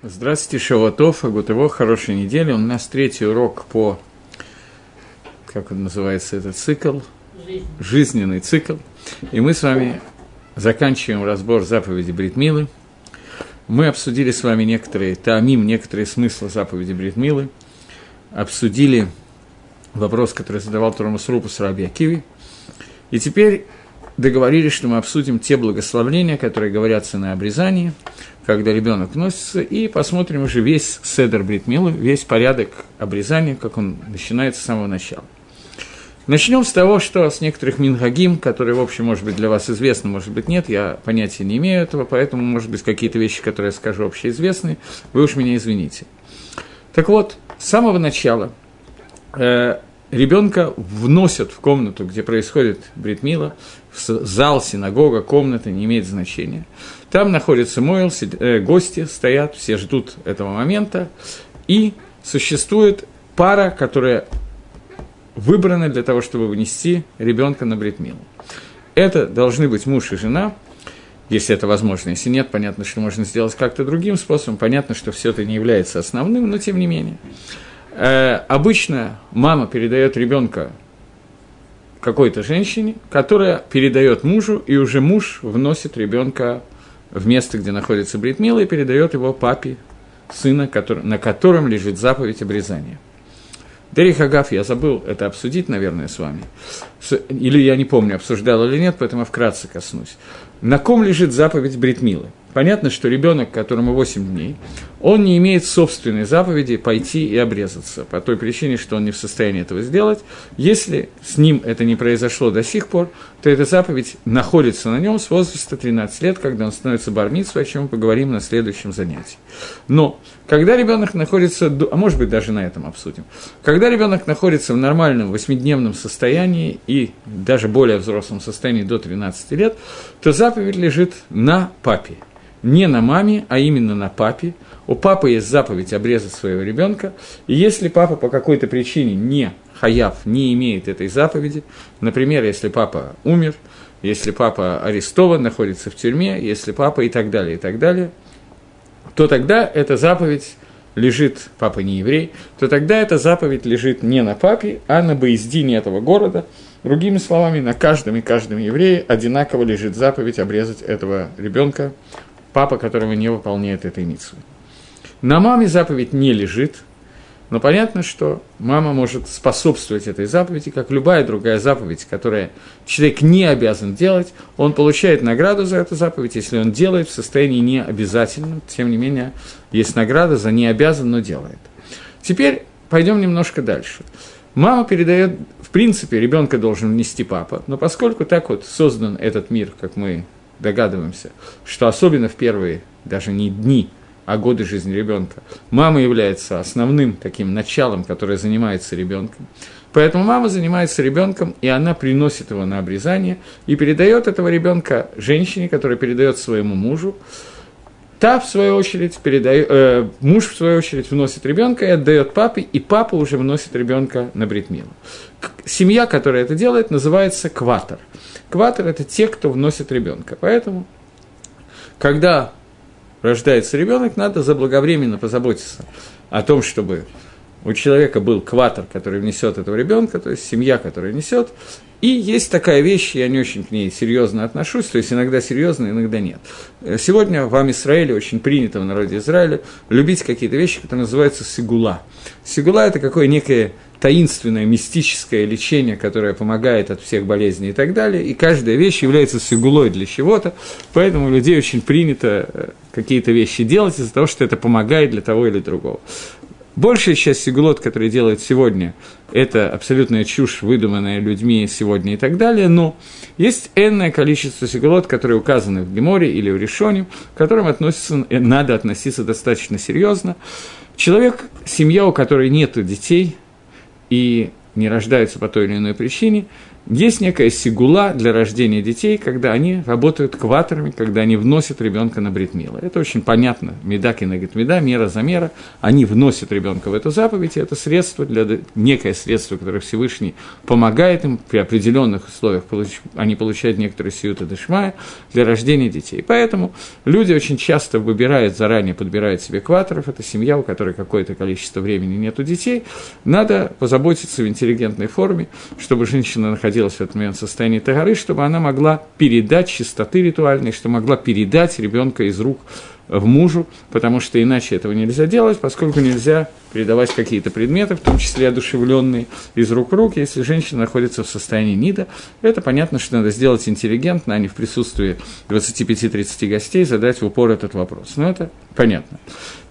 Здравствуйте, Шаватов, Агутово, хорошей недели. У нас третий урок по, как он называется, этот цикл? Жизнь. Жизненный цикл. И мы с вами заканчиваем разбор заповеди Бритмилы. Мы обсудили с вами некоторые таамим, некоторые смыслы заповеди Бритмилы. Обсудили вопрос, который задавал Турамас Рупус Раби Акиви. И теперь договорились, что мы обсудим те благословления, которые говорятся на обрезании – когда ребенок носится, и посмотрим уже весь седер бритмилы, весь порядок обрезания, как он начинается с самого начала. Начнем с того, что с некоторых мингагим, которые, в общем, может быть, для вас известны, может быть, нет, я понятия не имею этого, поэтому, может быть, какие-то вещи, которые я скажу, общеизвестны, вы уж меня извините. Так вот, с самого начала э, ребенка вносят в комнату, где происходит бритмила, в зал, синагога, комната, не имеет значения. Там находится Мойл, э, гости стоят, все ждут этого момента, и существует пара, которая выбрана для того, чтобы вынести ребенка на бритмилу. Это должны быть муж и жена, если это возможно. Если нет, понятно, что можно сделать как-то другим способом. Понятно, что все это не является основным, но тем не менее. Э, обычно мама передает ребенка какой-то женщине, которая передает мужу, и уже муж вносит ребенка в место, где находится Бритмила, и передает его папе сына, который, на котором лежит заповедь обрезания. Дерих Хагав, я забыл это обсудить, наверное, с вами. Или я не помню, обсуждал или нет, поэтому вкратце коснусь. На ком лежит заповедь Бритмилы? Понятно, что ребенок, которому 8 дней, он не имеет собственной заповеди пойти и обрезаться, по той причине, что он не в состоянии этого сделать. Если с ним это не произошло до сих пор, то эта заповедь находится на нем с возраста 13 лет, когда он становится бармитсвой, о чем мы поговорим на следующем занятии. Но когда ребенок находится, а может быть даже на этом обсудим, когда ребенок находится в нормальном восьмидневном состоянии и даже более взрослом состоянии до 13 лет, то заповедь лежит на папе – не на маме, а именно на папе. У папы есть заповедь обрезать своего ребенка, и если папа по какой-то причине не хаяв, не имеет этой заповеди, например, если папа умер, если папа арестован, находится в тюрьме, если папа и так далее, и так далее, то тогда эта заповедь лежит, папа не еврей, то тогда эта заповедь лежит не на папе, а на боездине этого города. Другими словами, на каждом и каждом еврее одинаково лежит заповедь обрезать этого ребенка папа, которого не выполняет этой митцвы. На маме заповедь не лежит, но понятно, что мама может способствовать этой заповеди, как любая другая заповедь, которая человек не обязан делать, он получает награду за эту заповедь, если он делает в состоянии необязательном, тем не менее, есть награда за не обязан, но делает. Теперь пойдем немножко дальше. Мама передает, в принципе, ребенка должен внести папа, но поскольку так вот создан этот мир, как мы догадываемся, что особенно в первые, даже не дни, а годы жизни ребенка, мама является основным таким началом, которое занимается ребенком. Поэтому мама занимается ребенком, и она приносит его на обрезание и передает этого ребенка женщине, которая передает своему мужу. Та, в свою очередь, передает, э, муж, в свою очередь, вносит ребенка и отдает папе, и папа уже вносит ребенка на бритмилу. Семья, которая это делает, называется кватер. Кватер – это те, кто вносит ребенка. Поэтому, когда рождается ребенок, надо заблаговременно позаботиться о том, чтобы у человека был кватер, который внесет этого ребенка, то есть семья, которая несет. И есть такая вещь, я не очень к ней серьезно отношусь, то есть иногда серьезно, иногда нет. Сегодня в Израиле очень принято в народе Израиля любить какие-то вещи, которые называются сигула. Сигула – это какое некое таинственное, мистическое лечение, которое помогает от всех болезней и так далее, и каждая вещь является сигулой для чего-то, поэтому у людей очень принято э, какие-то вещи делать из-за того, что это помогает для того или другого. Большая часть сигулот, которые делают сегодня, это абсолютная чушь, выдуманная людьми сегодня и так далее, но есть энное количество сигулот, которые указаны в Геморе или в Решоне, к которым относится, э, надо относиться достаточно серьезно. Человек, семья, у которой нет детей – и не рождаются по той или иной причине, есть некая сигула для рождения детей, когда они работают кваторами, когда они вносят ребенка на бритмила. Это очень понятно. Медаки на меда, мера за мера. Они вносят ребенка в эту заповедь, и это средство для некое средство, которое Всевышний помогает им при определенных условиях. Они получают некоторые сиюты дешмая для рождения детей. Поэтому люди очень часто выбирают, заранее подбирают себе кваторов. Это семья, у которой какое-то количество времени нету детей. Надо позаботиться в интеллигентной форме, чтобы женщина находилась находилась в этот момент в состоянии тагары, чтобы она могла передать чистоты ритуальной, что могла передать ребенка из рук в мужу, потому что иначе этого нельзя делать, поскольку нельзя передавать какие-то предметы, в том числе одушевленные, из рук в руки, если женщина находится в состоянии нида. Это понятно, что надо сделать интеллигентно, а не в присутствии 25-30 гостей задать в упор этот вопрос. Но это понятно.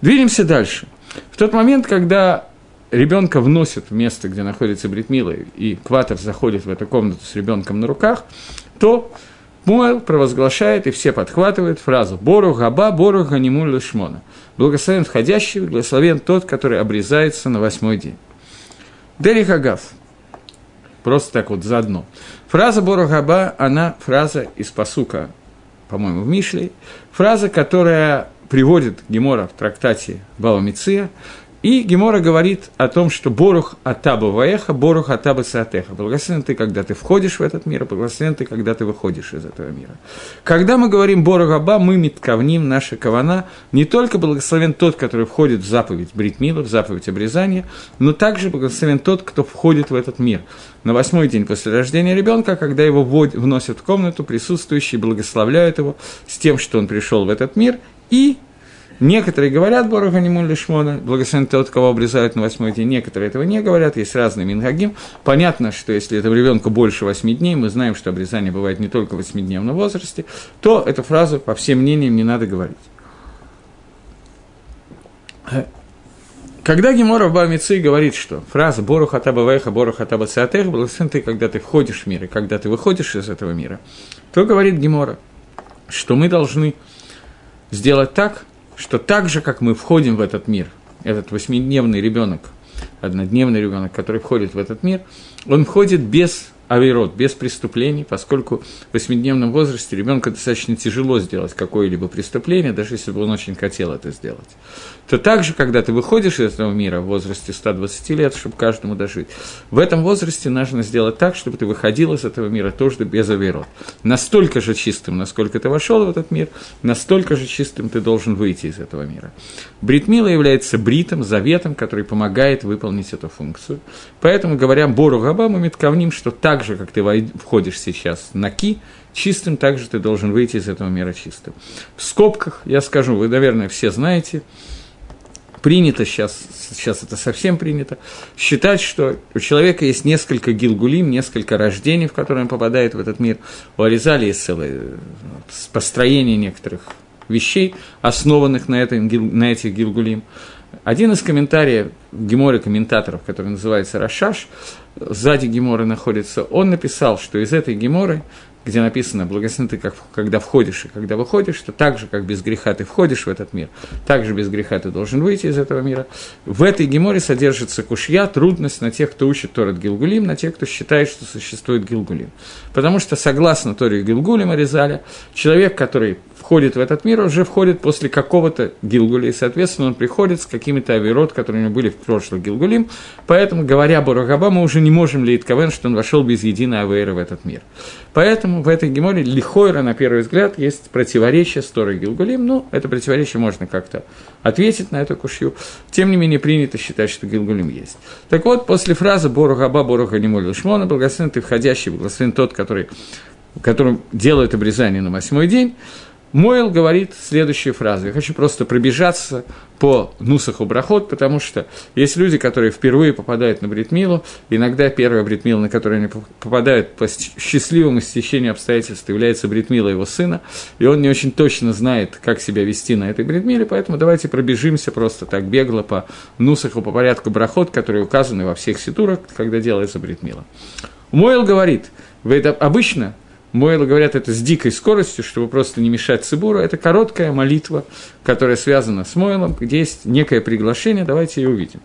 Двинемся дальше. В тот момент, когда ребенка вносят в место, где находится Бритмила, и Кватов заходит в эту комнату с ребенком на руках, то Муэл провозглашает, и все подхватывают фразу «Бору габа, бору ганиму лишмона». Благословен входящий, благословен тот, который обрезается на восьмой день. Дери Хагав. Просто так вот заодно. Фраза Бору габа, она фраза из посука, по-моему, в Мишле, фраза, которая приводит Гемора в трактате Бава Миция, и Гемора говорит о том, что Борух Атаба Ваеха, Борух Атаба Саатеха. Благословен ты, когда ты входишь в этот мир, благословен ты, когда ты выходишь из этого мира. Когда мы говорим Борух Аба, мы метковним наша кавана, не только благословен тот, который входит в заповедь Бритмила, в заповедь обрезания, но также благословен тот, кто входит в этот мир. На восьмой день после рождения ребенка, когда его вносят в комнату, присутствующие благословляют его с тем, что он пришел в этот мир, и Некоторые говорят Боруха Нимун Лишмона, благословен тот, кого обрезают на восьмой день, некоторые этого не говорят, есть разные мингагим. Понятно, что если это ребенку больше восьми дней, мы знаем, что обрезание бывает не только в восьмидневном возрасте, то эту фразу, по всем мнениям, не надо говорить. Когда Гемора в Бамицы говорит, что фраза «Бору хатаба веха, бору хатаба цеатех» благословен ты, когда ты входишь в мир, и когда ты выходишь из этого мира, то говорит Гемора, что мы должны сделать так, что так же, как мы входим в этот мир, этот восьмидневный ребенок, однодневный ребенок, который входит в этот мир, он входит без авирот, без преступлений, поскольку в восьмидневном возрасте ребенку достаточно тяжело сделать какое-либо преступление, даже если бы он очень хотел это сделать. То также, когда ты выходишь из этого мира в возрасте 120 лет, чтобы каждому дожить, в этом возрасте нужно сделать так, чтобы ты выходил из этого мира тоже без авирот. Настолько же чистым, насколько ты вошел в этот мир, настолько же чистым ты должен выйти из этого мира. Бритмила является бритом, заветом, который помогает выполнить эту функцию. Поэтому, говоря Бору Габа, мы метковним, что так же, как ты входишь сейчас на ки, чистым, так же ты должен выйти из этого мира чистым. В скобках, я скажу, вы, наверное, все знаете, принято сейчас, сейчас это совсем принято, считать, что у человека есть несколько гилгулим, несколько рождений, в которые он попадает в этот мир. У Аризали есть целое построение некоторых вещей, основанных на, этом, на этих гилгулим. Один из комментариев Гемора комментаторов, который называется Рашаш, сзади Геморы находится, он написал, что из этой Геморы где написано «благословен ты, как, когда входишь и когда выходишь», что так же, как без греха ты входишь в этот мир, так же без греха ты должен выйти из этого мира. В этой геморе содержится кушья, трудность на тех, кто учит Торат Гилгулим, на тех, кто считает, что существует Гилгулим. Потому что, согласно Торе Гилгулима Резаля, человек, который входит в этот мир, уже входит после какого-то Гилгуля, и, соответственно, он приходит с какими-то авирот, которые у него были в прошлом Гилгулим, поэтому, говоря Баругаба, мы уже не можем лить Кавен, что он вошел без единой авейры в этот мир. Поэтому в этой геморе лихойра, на первый взгляд, есть противоречие с Торой Гилгулим, но это противоречие можно как-то ответить на эту кушью. Тем не менее, принято считать, что Гилгулим есть. Так вот, после фразы Боругаба, Боруга Немоль Шмона, благословен ты входящий, благословен тот, который которым делают обрезание на восьмой день, Мойл говорит следующую фразу. Я хочу просто пробежаться по Нусаху Брахот, потому что есть люди, которые впервые попадают на Бритмилу, иногда первая Бритмила, на которую они попадают по счастливому стечению обстоятельств, является Бритмила его сына, и он не очень точно знает, как себя вести на этой Бритмиле, поэтому давайте пробежимся просто так бегло по Нусаху, по порядку Брахот, которые указаны во всех ситурах, когда делается Бритмила. Мойл говорит, вы это обычно Мойлы говорят это с дикой скоростью, чтобы просто не мешать Цибуру. Это короткая молитва, которая связана с Мойлом, где есть некое приглашение, давайте ее увидим.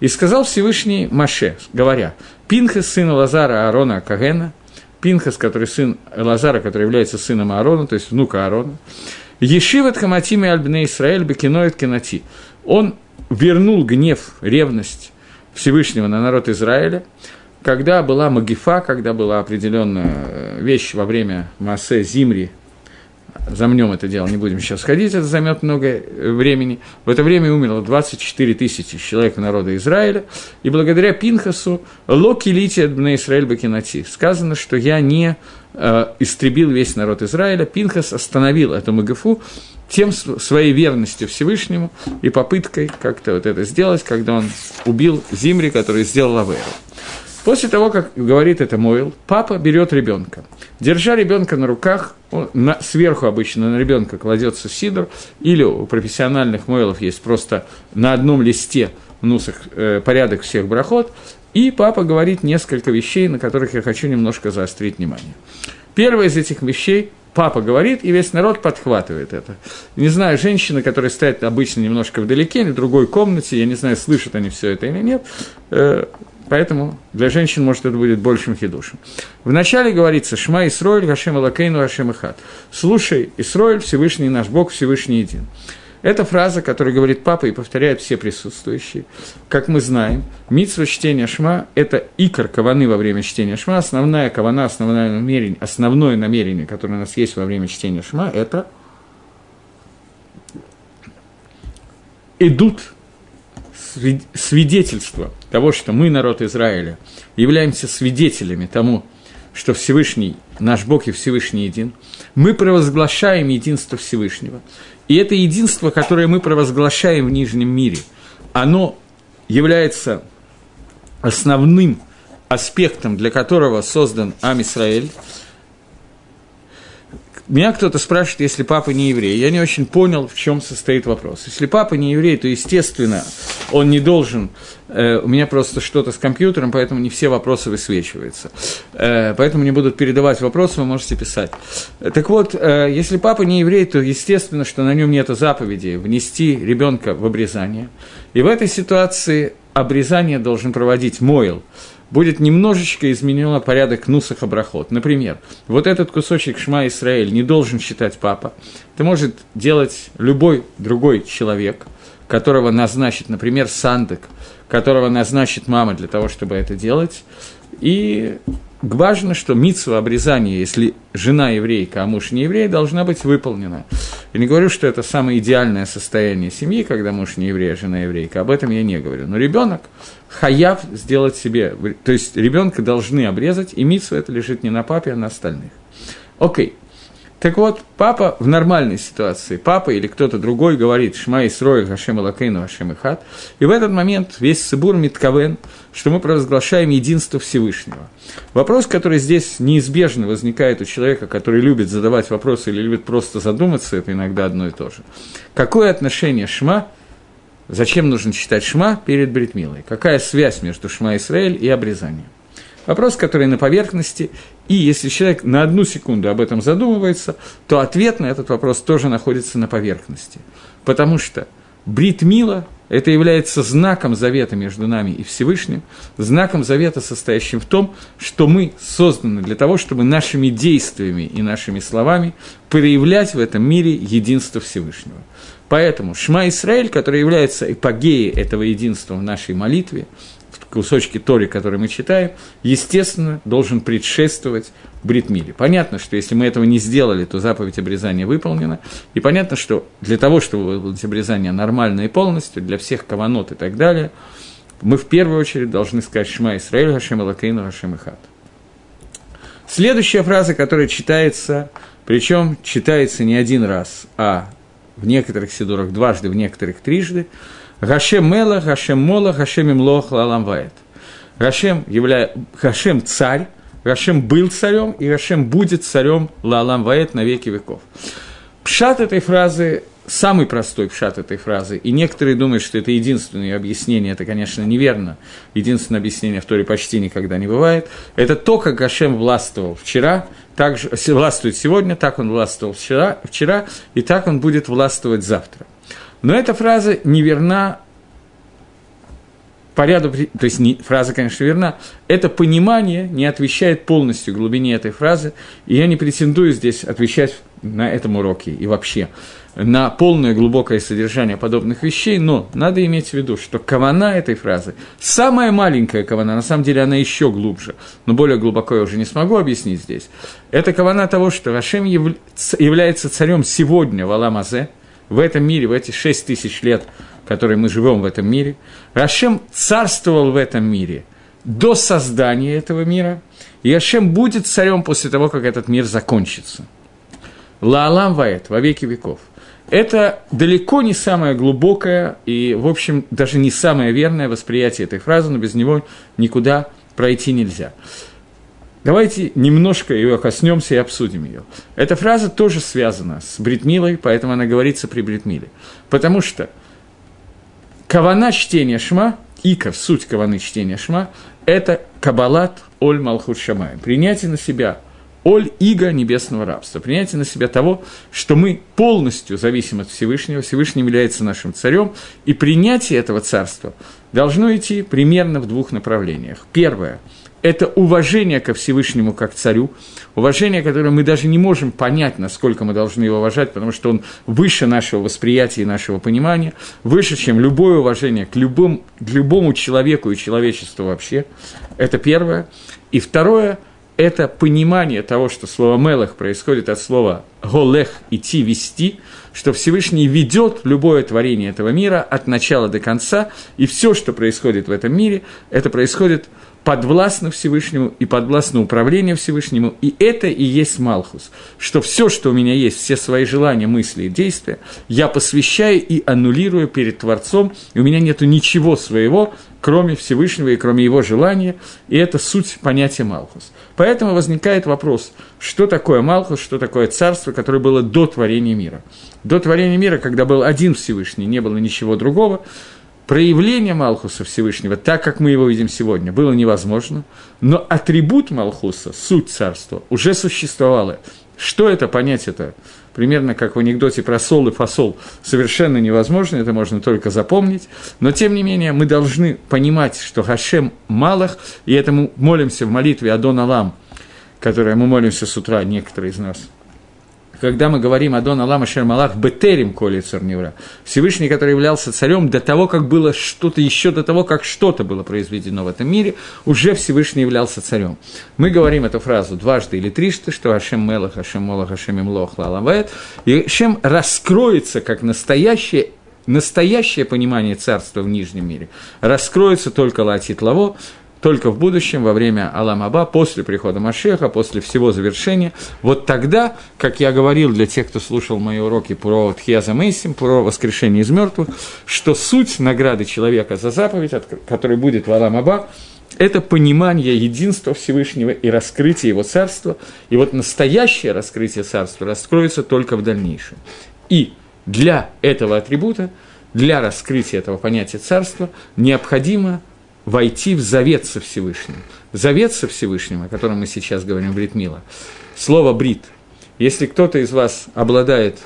«И сказал Всевышний Маше, говоря, Пинхас, сына Лазара Аарона Кагена, Пинхас, который сын Лазара, который является сыном Аарона, то есть внука Аарона. Ешиват хаматими альбне Исраэль бекиноет кинати. Он вернул гнев, ревность Всевышнего на народ Израиля, когда была Магифа, когда была определенная вещь во время Массе Зимри, замнем это дело, не будем сейчас ходить, это займет много э, времени. В это время умерло 24 тысячи человек народа Израиля, и благодаря Пинхасу Локи Лити от Израиль Бакинати сказано, что я не э, истребил весь народ Израиля, Пинхас остановил эту Магафу тем своей верностью Всевышнему и попыткой как-то вот это сделать, когда он убил Зимри, который сделал Аверу. После того, как говорит это Мойл, папа берет ребенка. Держа ребенка на руках, он, на, сверху обычно на ребенка кладется сидр, или у профессиональных Мойлов есть просто на одном листе нусах, э, порядок всех брахот, и папа говорит несколько вещей, на которых я хочу немножко заострить внимание. Первое из этих вещей папа говорит, и весь народ подхватывает это. Не знаю, женщины, которые стоят обычно немножко вдалеке, в другой комнате, я не знаю, слышат они все это или нет, э, Поэтому для женщин, может, это будет большим хидушем. Вначале говорится «Шма Исроэль, Гашем Алакейну, Гашем Ихат». «Слушай, Исроэль, Всевышний наш Бог, Всевышний един». Это фраза, которую говорит папа и повторяют все присутствующие. Как мы знаем, митсва чтения шма – это икор каваны во время чтения шма. Основная кавана, основное намерение, основное намерение, которое у нас есть во время чтения шма – это идут свидетельство того, что мы, народ Израиля, являемся свидетелями тому, что Всевышний, наш Бог и Всевышний един, мы провозглашаем единство Всевышнего. И это единство, которое мы провозглашаем в Нижнем мире, оно является основным аспектом, для которого создан Ам Исраэль, меня кто-то спрашивает, если папа не еврей. Я не очень понял, в чем состоит вопрос. Если папа не еврей, то, естественно, он не должен... Э, у меня просто что-то с компьютером, поэтому не все вопросы высвечиваются. Э, поэтому не будут передавать вопросы, вы можете писать. Так вот, э, если папа не еврей, то, естественно, что на нем нет заповеди внести ребенка в обрезание. И в этой ситуации обрезание должен проводить Мойл – будет немножечко изменено порядок нусах абрахот. Например, вот этот кусочек Шма Исраэль не должен считать папа. Это может делать любой другой человек, которого назначит, например, сандек, которого назначит мама для того, чтобы это делать. И важно, что митсва обрезания, если жена еврейка, а муж не еврей, должна быть выполнена. Я не говорю, что это самое идеальное состояние семьи, когда муж не еврей, а жена еврейка. Об этом я не говорю. Но ребенок хаяв сделать себе, то есть ребенка должны обрезать, и митсва это лежит не на папе, а на остальных. Окей. Так вот, папа в нормальной ситуации, папа или кто-то другой говорит «Шма Исроя Хашем Алакейну Хашем Ихат», и в этот момент весь Сыбур Митковен, что мы провозглашаем единство Всевышнего. Вопрос, который здесь неизбежно возникает у человека, который любит задавать вопросы или любит просто задуматься, это иногда одно и то же. Какое отношение Шма Зачем нужно читать Шма перед Бритмилой? Какая связь между Шма Исраэль и обрезанием? Вопрос, который на поверхности, и если человек на одну секунду об этом задумывается, то ответ на этот вопрос тоже находится на поверхности. Потому что Бритмила – это является знаком завета между нами и Всевышним, знаком завета, состоящим в том, что мы созданы для того, чтобы нашими действиями и нашими словами проявлять в этом мире единство Всевышнего. Поэтому Шма Исраэль, который является эпогеей этого единства в нашей молитве, в кусочке Тори, который мы читаем, естественно, должен предшествовать Бритмиле. Понятно, что если мы этого не сделали, то заповедь обрезания выполнена. И понятно, что для того, чтобы выполнить обрезание нормально и полностью, для всех каванот и так далее, мы в первую очередь должны сказать «Шма Исраэль, Хашем Алакейну, Хашем Ихат». Следующая фраза, которая читается, причем читается не один раз, а в некоторых сидурах дважды, в некоторых трижды. Гашем Мела, Гашем Мола, Гашем Имлох Лаламвает. Гашем, являя, Гашем царь, Гашем был царем, и Гашем будет царем Лалам Ваэт на веки веков. Пшат этой фразы, самый простой пшат этой фразы, и некоторые думают, что это единственное объяснение, это, конечно, неверно, единственное объяснение в Торе почти никогда не бывает, это то, как Гашем властвовал вчера, так же властвует сегодня, так он властвовал вчера, вчера, и так он будет властвовать завтра. Но эта фраза неверна по ряду, то есть не, фраза, конечно, верна, это понимание не отвечает полностью глубине этой фразы, и я не претендую здесь отвечать на этом уроке и вообще на полное глубокое содержание подобных вещей, но надо иметь в виду, что кавана этой фразы, самая маленькая кавана, на самом деле она еще глубже, но более глубоко я уже не смогу объяснить здесь, это кавана того, что Рашем яв... является царем сегодня в Аламазе, в этом мире, в эти шесть тысяч лет, которые мы живем в этом мире. Рашем царствовал в этом мире до создания этого мира, и Рашем будет царем после того, как этот мир закончится. Лаалам ваэт, во веки веков. Это далеко не самое глубокое и, в общем, даже не самое верное восприятие этой фразы, но без него никуда пройти нельзя. Давайте немножко ее коснемся и обсудим ее. Эта фраза тоже связана с Бритмилой, поэтому она говорится при Бритмиле. Потому что кавана чтения шма, ика, суть каваны чтения шма, это кабалат оль малхут шамай, принятие на себя оль иго небесного рабства, принятие на себя того, что мы полностью зависим от Всевышнего, Всевышний является нашим царем, и принятие этого царства должно идти примерно в двух направлениях. Первое – это уважение ко Всевышнему как царю, уважение, которое мы даже не можем понять, насколько мы должны его уважать, потому что он выше нашего восприятия и нашего понимания, выше, чем любое уважение к любому, к любому человеку и человечеству вообще. Это первое. И второе – это понимание того, что слово «мелах» происходит от слова «голех» – «идти», «вести», что Всевышний ведет любое творение этого мира от начала до конца, и все, что происходит в этом мире, это происходит – подвластно Всевышнему и подвластно управлению Всевышнему, и это и есть Малхус, что все, что у меня есть, все свои желания, мысли и действия, я посвящаю и аннулирую перед Творцом, и у меня нет ничего своего, кроме Всевышнего и кроме его желания, и это суть понятия Малхус. Поэтому возникает вопрос, что такое Малхус, что такое царство, которое было до творения мира. До творения мира, когда был один Всевышний, не было ничего другого, проявление Малхуса Всевышнего, так как мы его видим сегодня, было невозможно, но атрибут Малхуса, суть царства, уже существовало. Что это понять это? Примерно как в анекдоте про сол и фасол. Совершенно невозможно, это можно только запомнить. Но, тем не менее, мы должны понимать, что Хашем Малах, и этому молимся в молитве Адон Алам, которой мы молимся с утра, некоторые из нас – когда мы говорим о Дон Аллах Ашер Малах Бетерим Коли Царневра, Всевышний, который являлся царем до того, как было что-то, еще до того, как что-то было произведено в этом мире, уже Всевышний являлся царем. Мы говорим эту фразу дважды или трижды, что Ашем Мелах, Ашем Молах, Ашем Имлох, Лалавает, и Ашем раскроется как настоящее настоящее понимание царства в Нижнем мире раскроется только Латит Лаво, только в будущем, во время Аламаба, после прихода Машеха, после всего завершения. Вот тогда, как я говорил для тех, кто слушал мои уроки про Тхиаза Мейсим, про воскрешение из мертвых, что суть награды человека за заповедь, который будет в Аламаба, это понимание единства Всевышнего и раскрытие его царства. И вот настоящее раскрытие царства раскроется только в дальнейшем. И для этого атрибута, для раскрытия этого понятия царства необходимо войти в завет со Всевышним. Завет со Всевышним, о котором мы сейчас говорим, Брит Мила. Слово «брит». Если кто-то из вас обладает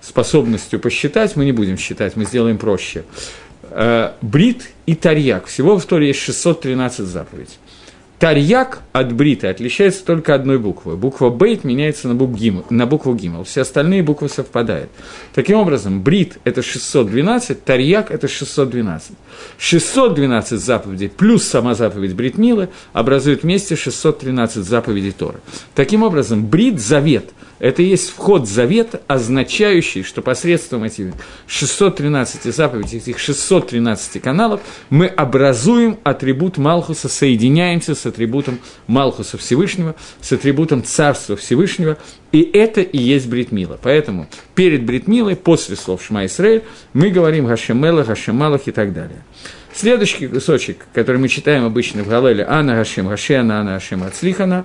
способностью посчитать, мы не будем считать, мы сделаем проще. Э, брит и Тарьяк. Всего в Торе есть 613 заповедей. Тарьяк от брита отличается только одной буквой. Буква бейт меняется на, букву гим, на букву гимл. Все остальные буквы совпадают. Таким образом, брит – это 612, тарьяк – это 612. 612 заповедей плюс сама заповедь брит милы образуют вместе 613 заповедей Торы. Таким образом, брит – завет – это и есть вход завета, означающий, что посредством этих 613 заповедей, этих 613 каналов, мы образуем атрибут Малхуса, соединяемся с атрибутом Малхуса Всевышнего, с атрибутом Царства Всевышнего, и это и есть Бритмила. Поэтому перед Бритмилой, после слов Шма Исраэль, мы говорим Гашемела, Гашемалах и так далее. Следующий кусочек, который мы читаем обычно в Галеле, Ана Гашем Гашена, Ана Гашем Ацлихана,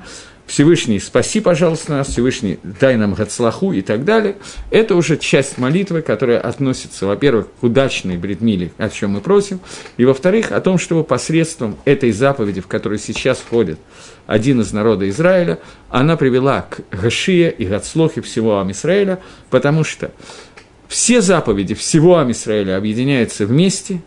Всевышний, спаси, пожалуйста, нас, Всевышний, дай нам Гацлаху и так далее. Это уже часть молитвы, которая относится, во-первых, к удачной бредмиле, о чем мы просим, и, во-вторых, о том, чтобы посредством этой заповеди, в которую сейчас входит один из народа Израиля, она привела к Гашия и Гацлохе всего Амисраэля, потому что все заповеди всего Амисраэля объединяются вместе,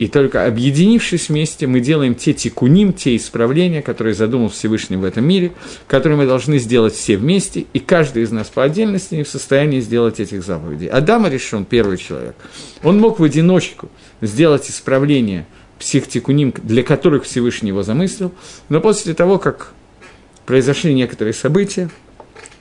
И только объединившись вместе, мы делаем те тикуним, те исправления, которые задумал Всевышний в этом мире, которые мы должны сделать все вместе, и каждый из нас по отдельности не в состоянии сделать этих заповедей. Адама решен, первый человек. Он мог в одиночку сделать исправление психтикуним, для которых Всевышний его замыслил, но после того, как произошли некоторые события,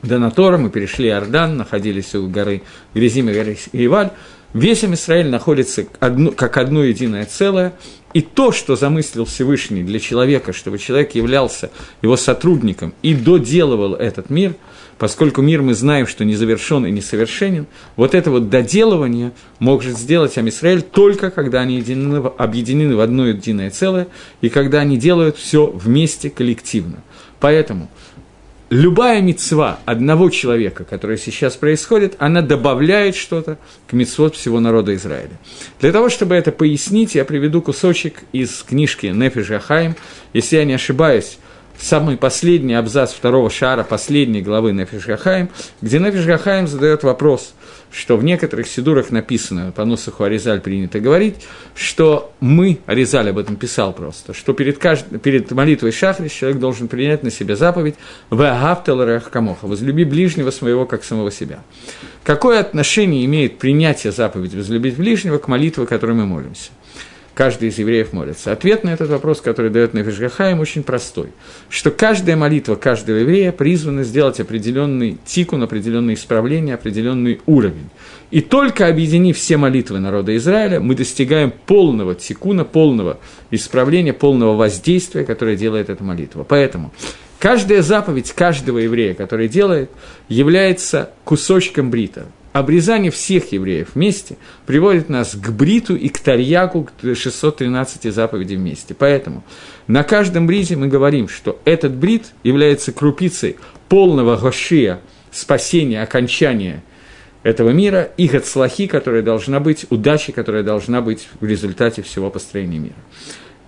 до Натора мы перешли Иордан, находились у горы Грязим и горы Иваль, Весь Израиль находится как одно единое целое, и то, что замыслил Всевышний для человека, чтобы человек являлся его сотрудником и доделывал этот мир, поскольку мир мы знаем, что не завершен и несовершенен, вот это вот доделывание может сделать Амисраэль только когда они единены, объединены в одно единое целое, и когда они делают все вместе коллективно. Поэтому любая мецва одного человека, которая сейчас происходит, она добавляет что-то к мецвод всего народа Израиля. Для того, чтобы это пояснить, я приведу кусочек из книжки Нефиш Ахаим. Если я не ошибаюсь, самый последний абзац второго шара, последней главы Нефиш Гахаим, где Нефиш Гахаим задает вопрос, что в некоторых сидурах написано, по Нусаху Аризаль принято говорить, что мы, Аризаль об этом писал просто, что перед, кажд... перед молитвой Шахри человек должен принять на себя заповедь «Ваагавтал Камоха» – «Возлюби ближнего своего, как самого себя». Какое отношение имеет принятие заповеди «Возлюбить ближнего» к молитве, которой мы молимся? Каждый из евреев молится? Ответ на этот вопрос, который дает Нефишгахаим, очень простой. Что каждая молитва каждого еврея призвана сделать определенный тикун, определенное исправление, определенный уровень. И только объединив все молитвы народа Израиля, мы достигаем полного тикуна, полного исправления, полного воздействия, которое делает эта молитва. Поэтому каждая заповедь каждого еврея, который делает, является кусочком брита обрезание всех евреев вместе приводит нас к бриту и к тарьяку, к 613 заповедей вместе. Поэтому на каждом брите мы говорим, что этот брит является крупицей полного гошия, спасения, окончания этого мира, и гацлахи, которая должна быть, удачи, которая должна быть в результате всего построения мира.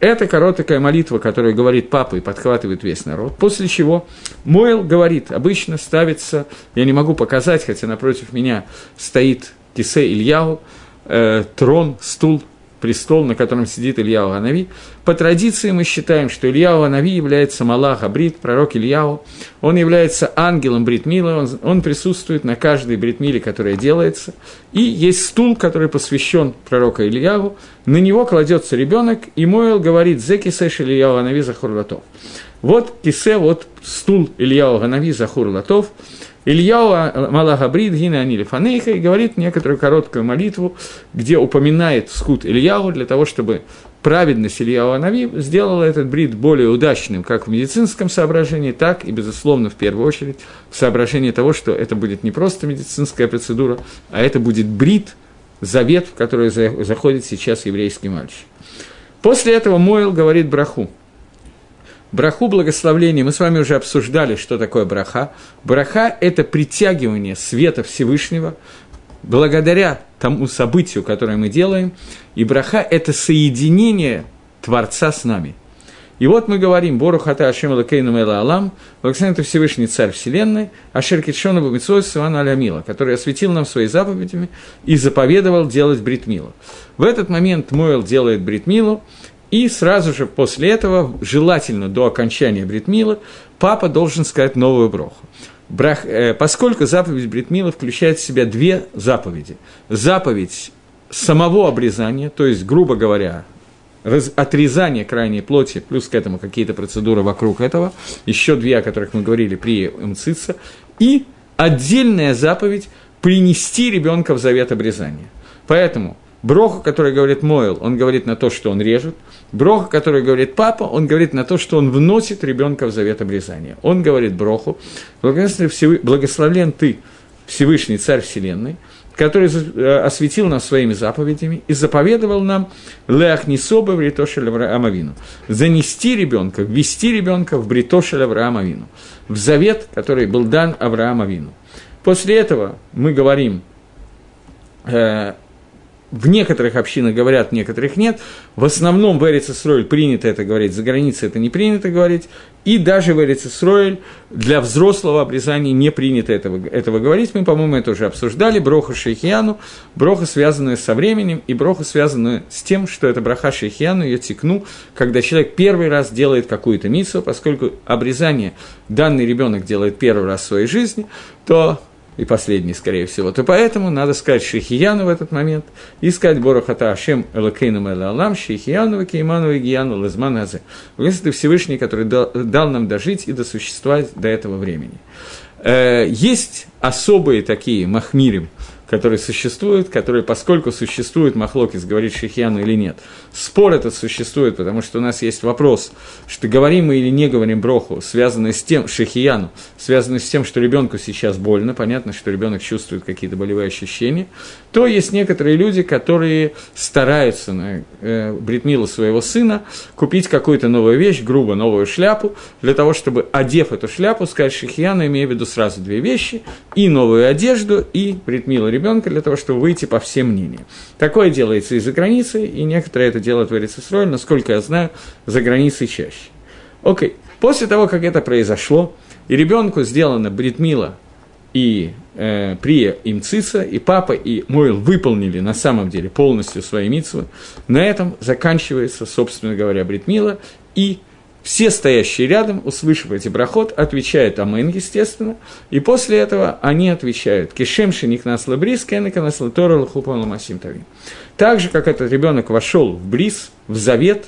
Это короткая молитва, которую говорит папа и подхватывает весь народ. После чего Мойл говорит, обычно ставится, я не могу показать, хотя напротив меня стоит Кисе Ильяу, э, трон, стул престол, на котором сидит Ильяу Анави. По традиции мы считаем, что Ильяу Анави является Малах Абрит, пророк Ильяу. Он является ангелом Бритмила, он, он присутствует на каждой Бритмиле, которая делается. И есть стул, который посвящен пророку Ильяву. На него кладется ребенок, и Мойл говорит «Зе кисеш Ильяу Захур Латов». Вот кисе, вот стул Ильяу Анави Захур Латов – Ильяу Малахабрид Гина Анили Фанейха и говорит некоторую короткую молитву, где упоминает скут Ильяу для того, чтобы праведность Ильяу Анави сделала этот брит более удачным как в медицинском соображении, так и, безусловно, в первую очередь, в соображении того, что это будет не просто медицинская процедура, а это будет брит, завет, в который заходит сейчас еврейский мальчик. После этого Мойл говорит браху – Браху благословления, мы с вами уже обсуждали, что такое браха. Браха – это притягивание света Всевышнего благодаря тому событию, которое мы делаем. И браха – это соединение Творца с нами. И вот мы говорим, Борухата Ашем Лакейну Мэла Алам, благословен ты Всевышний Царь Вселенной, Ашер Китшона Бамитсой Сиван Алямила, который осветил нам свои заповедями и заповедовал делать Бритмилу. В этот момент Мойл делает Бритмилу, и сразу же после этого, желательно до окончания Бритмила, папа должен сказать новую броху. Брах, э, поскольку заповедь Бритмила включает в себя две заповеди. Заповедь самого обрезания, то есть, грубо говоря, раз, отрезание крайней плоти, плюс к этому какие-то процедуры вокруг этого, еще две, о которых мы говорили при МЦИЦа, и отдельная заповедь принести ребенка в завет обрезания. Поэтому Броха, который говорит Мойл, он говорит на то, что он режет. Броха, который говорит папа, он говорит на то, что он вносит ребенка в завет обрезания. Он говорит Броху, благословлен ты, Всевышний Царь Вселенной, который э, осветил нас своими заповедями и заповедовал нам Леах Нисоба в Ритошель Авраамовину. Занести ребенка, ввести ребенка в Бритошель Авраамовину, в завет, который был дан Авраамовину. После этого мы говорим э, в некоторых общинах говорят, в некоторых нет. В основном в Эрицесройль принято это говорить, за границей это не принято говорить. И даже в Эрицесройль для взрослого обрезания не принято этого, этого говорить. Мы, по-моему, это уже обсуждали. Броха Шейхияну, броха, связанная со временем, и броха, связанная с тем, что это броха Шейхияну, я текну, когда человек первый раз делает какую-то миссу, поскольку обрезание данный ребенок делает первый раз в своей жизни, то и последний, скорее всего, то поэтому надо сказать Шейхияну в этот момент и сказать Борохата Ашем Элакейну Алам Шейхияну Кейману Гияну Лазман Азе. Если ты Всевышний, который дал, дал нам дожить и досуществовать до этого времени. Э, есть особые такие махмирим, которые существуют, которые, поскольку существует Махлокис, говорит Шихьяну или нет. Спор этот существует, потому что у нас есть вопрос, что говорим мы или не говорим броху, связанный с тем, Шихияну, связанный с тем, что ребенку сейчас больно, понятно, что ребенок чувствует какие-то болевые ощущения, то есть некоторые люди, которые стараются на э, бритмилу своего сына купить какую-то новую вещь, грубо новую шляпу, для того, чтобы, одев эту шляпу, сказать Шихияну, имея в виду сразу две вещи, и новую одежду, и бритмилу ребенка для того, чтобы выйти по всем мнениям. Такое делается и за границей, и некоторые это делают в Эрицесроль, насколько я знаю, за границей чаще. Окей. После того, как это произошло, и ребенку сделано бритмила и э, Прия им Цица, и папа, и Мойл выполнили на самом деле полностью свои митсвы, на этом заканчивается, собственно говоря, бритмила, и все стоящие рядом, услышав эти брахот, отвечают Амен, естественно, и после этого они отвечают Кишем Шиник Насла Брис, Кенека Насла Тора Лахупан Ламасим Тавим. Так же, как этот ребенок вошел в Брис, в Завет,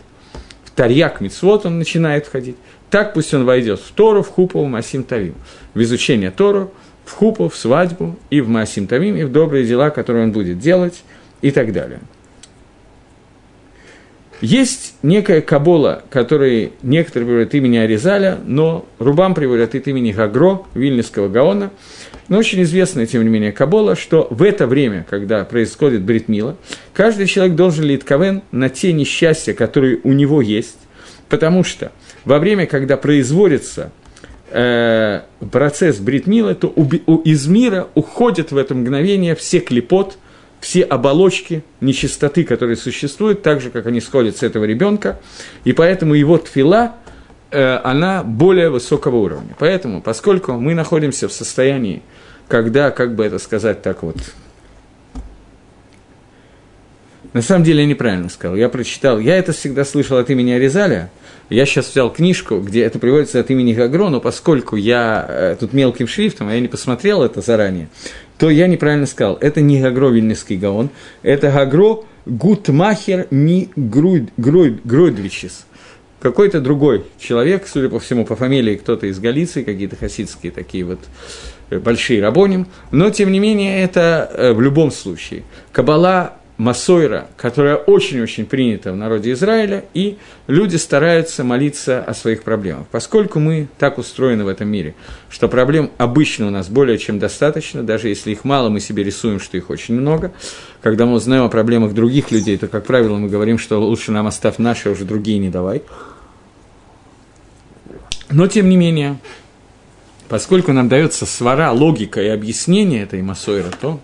в Тарьяк Мицвод он начинает входить, так пусть он войдет в Тору, в Хупу, в Масим Тавим, в изучение Тору, в Хупу, в свадьбу, и в Масим Тавим, и в добрые дела, которые он будет делать, и так далее. Есть некая кабола, которой некоторые приводят имени Аризаля, но Рубам приводят от имени Гагро, Вильнюсского Гаона. Но очень известная, тем не менее, кабола, что в это время, когда происходит бритмила, каждый человек должен литковен на те несчастья, которые у него есть, потому что во время, когда производится э, процесс бритмила, то из мира уходят в это мгновение все клепот, все оболочки нечистоты, которые существуют, так же, как они сходят с этого ребенка, и поэтому его тфила, э, она более высокого уровня. Поэтому, поскольку мы находимся в состоянии, когда, как бы это сказать так вот, на самом деле я неправильно сказал. Я прочитал, я это всегда слышал от имени Аризаля. Я сейчас взял книжку, где это приводится от имени Гагро, но поскольку я э, тут мелким шрифтом, а я не посмотрел это заранее, то я неправильно сказал. Это не Гагро Вильнюсский Гаон, это Гагро Гутмахер Ми Гройдвичис. Какой-то другой человек, судя по всему, по фамилии кто-то из Галиции, какие-то хасидские такие вот э, большие рабоним, но тем не менее это э, в любом случае. Кабала Масойра, которая очень-очень принята в народе Израиля, и люди стараются молиться о своих проблемах. Поскольку мы так устроены в этом мире, что проблем обычно у нас более чем достаточно, даже если их мало, мы себе рисуем, что их очень много. Когда мы узнаем о проблемах других людей, то, как правило, мы говорим, что лучше нам оставь наши, а уже другие не давай. Но, тем не менее, поскольку нам дается свара, логика и объяснение этой Масойра, то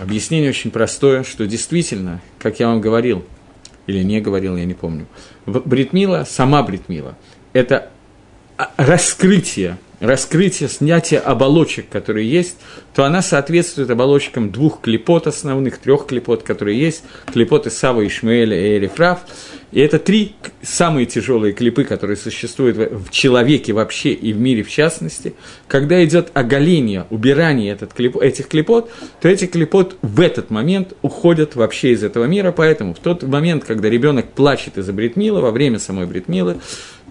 Объяснение очень простое, что действительно, как я вам говорил, или не говорил, я не помню, бритмила, сама бритмила, это раскрытие, раскрытие, снятие оболочек, которые есть, то она соответствует оболочкам двух клепот основных, трех клепот, которые есть, клепоты Сава, Ишмаэля и Эрифраф, и это три самые тяжелые клипы, которые существуют в человеке вообще и в мире в частности. Когда идет оголение, убирание этот клип, этих клипот, то эти клипот в этот момент уходят вообще из этого мира. Поэтому в тот момент, когда ребенок плачет из-за бритмила, во время самой бритмилы,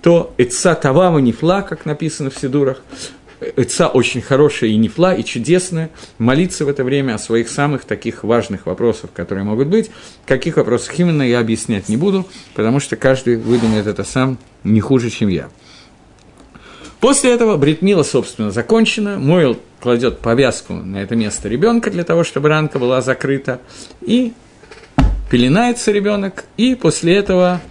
то «Эца тавама нефла», как написано в Сидурах, Эца очень хорошая и нефла, и чудесная, молиться в это время о своих самых таких важных вопросах, которые могут быть. Каких вопросах именно я объяснять не буду, потому что каждый выдумает это сам не хуже, чем я. После этого бритмила, собственно, закончена. Мойл кладет повязку на это место ребенка для того, чтобы ранка была закрыта. И пеленается ребенок. И после этого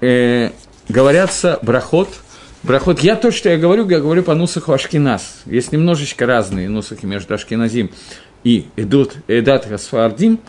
э, говорятся брахот – Брахот, я то, что я говорю, я говорю по нусаху Ашкиназ. Есть немножечко разные нусахи между Ашкиназим и идут Эдат Хасфардим,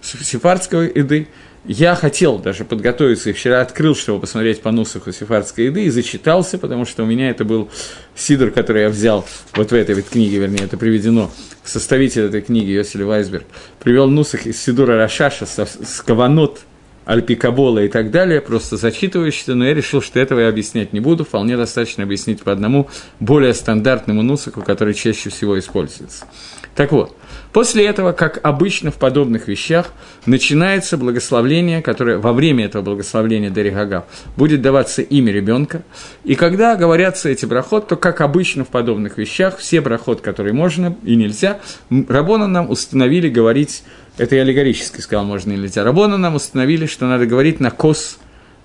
сефардской еды. Я хотел даже подготовиться, и вчера открыл, чтобы посмотреть по нусаху сефардской еды, и зачитался, потому что у меня это был сидр, который я взял вот в этой вот книге, вернее, это приведено, составитель этой книги, Йосиль Вайсберг, привел нусах из сидура Рашаша с, с каванот Альпикабола и так далее, просто зачитывающийся, но я решил, что этого я объяснять не буду, вполне достаточно объяснить по одному более стандартному нусаку, который чаще всего используется. Так вот, после этого, как обычно в подобных вещах, начинается благословление, которое во время этого благословления Дерихагав будет даваться имя ребенка. И когда говорятся эти брахот, то, как обычно в подобных вещах, все брахот, которые можно и нельзя, רבנן нам установили говорить это я аллегорически сказал, можно или нельзя. רבנן нам установили, что надо говорить на כוס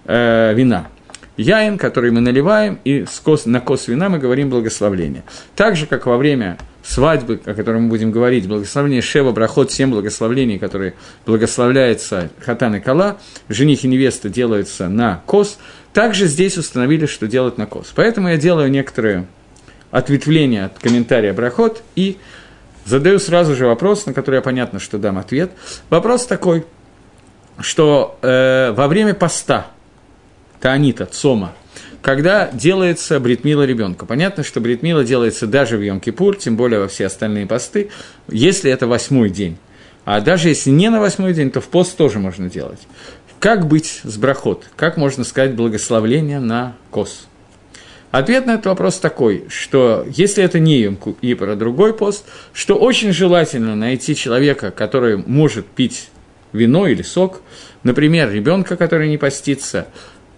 э, вина. יין, который мы наливаем, и с כוס, на כוס вина мы говорим благословление. Так же, как во время свадьбы, о которой мы будем говорить, благословение שבע ברכות, семь благословлений, которые благословляется חתן и כלה, жених и невеста делаются на כוס, также здесь установили, что делать на כוס. Поэтому я делаю некоторые ответвления от комментария Брахот и Задаю сразу же вопрос, на который я понятно, что дам ответ. Вопрос такой, что э, во время поста, таанита, цома, когда делается бритмила ребенка. Понятно, что бритмила делается даже в Йом-Кипур, тем более во все остальные посты, если это восьмой день. А даже если не на восьмой день, то в пост тоже можно делать. Как быть с брахот? Как можно сказать благословление на кос? Ответ на этот вопрос такой, что если это не Йом Кипр, а другой пост, что очень желательно найти человека, который может пить вино или сок, например, ребенка, который не постится,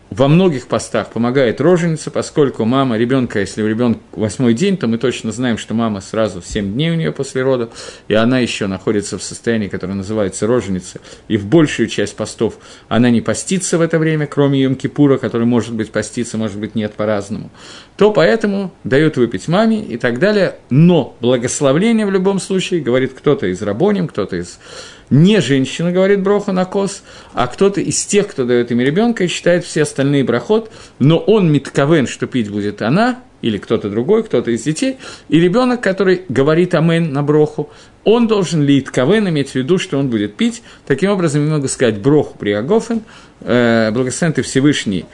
во многих постах помогает роженица, поскольку мама ребенка, если у ребенка восьмой день, то мы точно знаем, что мама сразу 7 дней у нее после родов, и она еще находится в состоянии, которое называется роженица, и в большую часть постов она не постится в это время, кроме Йом-Кипура, который может быть поститься, может быть нет по-разному, то поэтому дают выпить маме и так далее, но благословление в любом случае, говорит кто-то из рабоним, кто-то из не женщина говорит броху на кос, а кто-то из тех, кто дает имя ребенка и считает все остальные брахот, но он митковен, что пить будет она, или кто-то другой, кто-то из детей, и ребенок, который говорит амен на броху, он должен лить кавен, иметь в виду, что он будет пить. Таким образом, я могу сказать броху при Агофен, э, благословен ты Всевышний,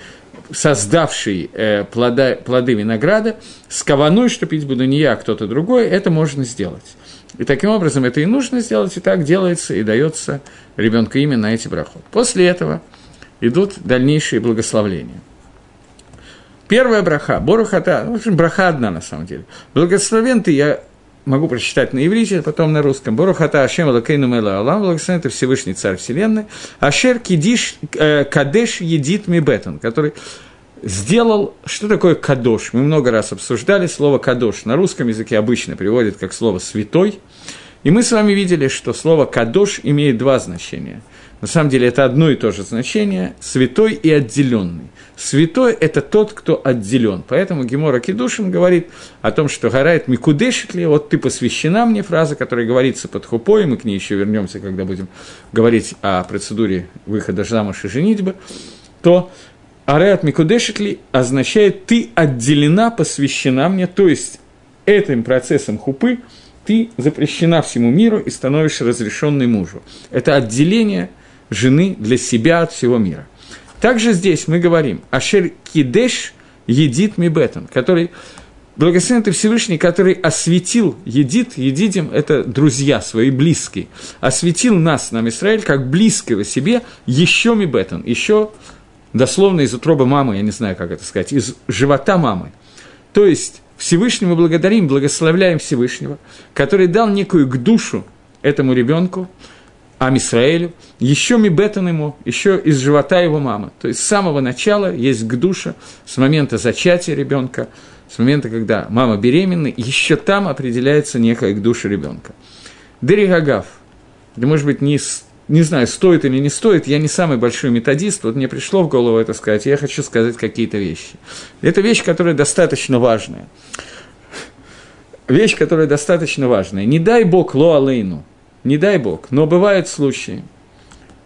создавший э, плода, плоды винограда, с каваной, что пить буду не я, а кто-то другой, это можно сделать. И таким образом это и нужно сделать, и так делается, и дается ребенку имя на эти брахот. После этого идут дальнейшие благословления. Первая браха, Борухата, в общем, браха одна на самом деле. Благословен ты, я могу прочитать на иврите, потом на русском. Борухата Ашем Лакейну Мела Алам, благословен ты Всевышний Царь Вселенной, Ашер Кидиш э, Кадеш Едит Мибетон, который сделал, что такое кадош? Мы много раз обсуждали слово кадош. На русском языке обычно приводит как слово святой. И мы с вами видели, что слово кадош имеет два значения. На самом деле это одно и то же значение – святой и отделенный. Святой – это тот, кто отделен. Поэтому Гемора Кедушин говорит о том, что горает Микудешитли, вот ты посвящена мне, фраза, которая говорится под хупой, мы к ней еще вернемся, когда будем говорить о процедуре выхода замуж и женитьбы, то Ареат Микудешитли означает «ты отделена, посвящена мне», то есть этим процессом хупы ты запрещена всему миру и становишься разрешенной мужу. Это отделение жены для себя от всего мира. Также здесь мы говорим «Ашер кидеш едит мибетон», который Благословен ты Всевышний, который осветил, едит, едидим – это друзья свои, близкие, осветил нас, нам Израиль, как близкого себе, еще мибетон, еще дословно из утробы мамы, я не знаю, как это сказать, из живота мамы. То есть Всевышнему благодарим, благословляем Всевышнего, который дал некую к душу этому ребенку, Амисраэлю, еще Мибетан ему, еще из живота его мамы. То есть с самого начала есть к душе, с момента зачатия ребенка, с момента, когда мама беременна, еще там определяется некая к душе ребенка. Деригагав, да может быть не не знаю, стоит или не стоит, я не самый большой методист, вот мне пришло в голову это сказать, я хочу сказать какие-то вещи. Это вещь, которая достаточно важная. Вещь, которая достаточно важная. Не дай Бог лоалейну, не дай Бог, но бывают случаи,